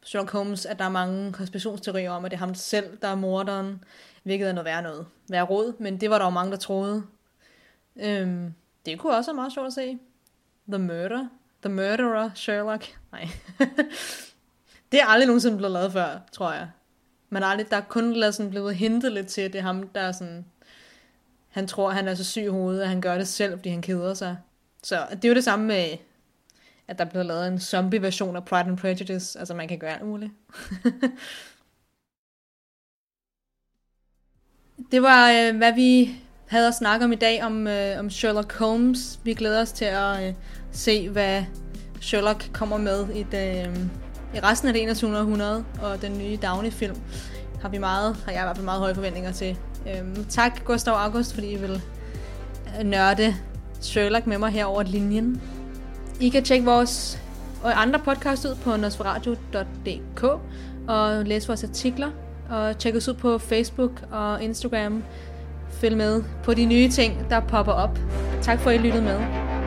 Sherlock Holmes, at der er mange konspirationsteorier om, at det er ham selv, der er morderen, hvilket er noget værre noget. Vær råd, men det var der jo mange, der troede. Øhm, det kunne også være meget sjovt at se. The Murder. The Murderer Sherlock. Nej. det er aldrig nogensinde blevet lavet før, tror jeg. Men aldrig, der er kun lavet sådan blevet hintet lidt til, at det er ham, der er sådan... Han tror, han er så syg i hovedet, at han gør det selv, fordi han keder sig. Så det er jo det samme med at der bliver lavet en zombie-version af Pride and Prejudice. Altså, man kan gøre alt muligt. det var, øh, hvad vi havde at snakke om i dag om, øh, om Sherlock Holmes. Vi glæder os til at øh, se, hvad Sherlock kommer med i, det, øhm, i resten af det 21. århundrede og den nye Downey-film. Har vi meget, har jeg i hvert fald meget høje forventninger til. Øh, tak Gustav August, fordi I vil øh, nørde Sherlock med mig her over linjen. I kan tjekke vores og andre podcast ud på nosferadio.dk og læse vores artikler og tjek os ud på Facebook og Instagram. Følg med på de nye ting, der popper op. Tak for at I lyttede med.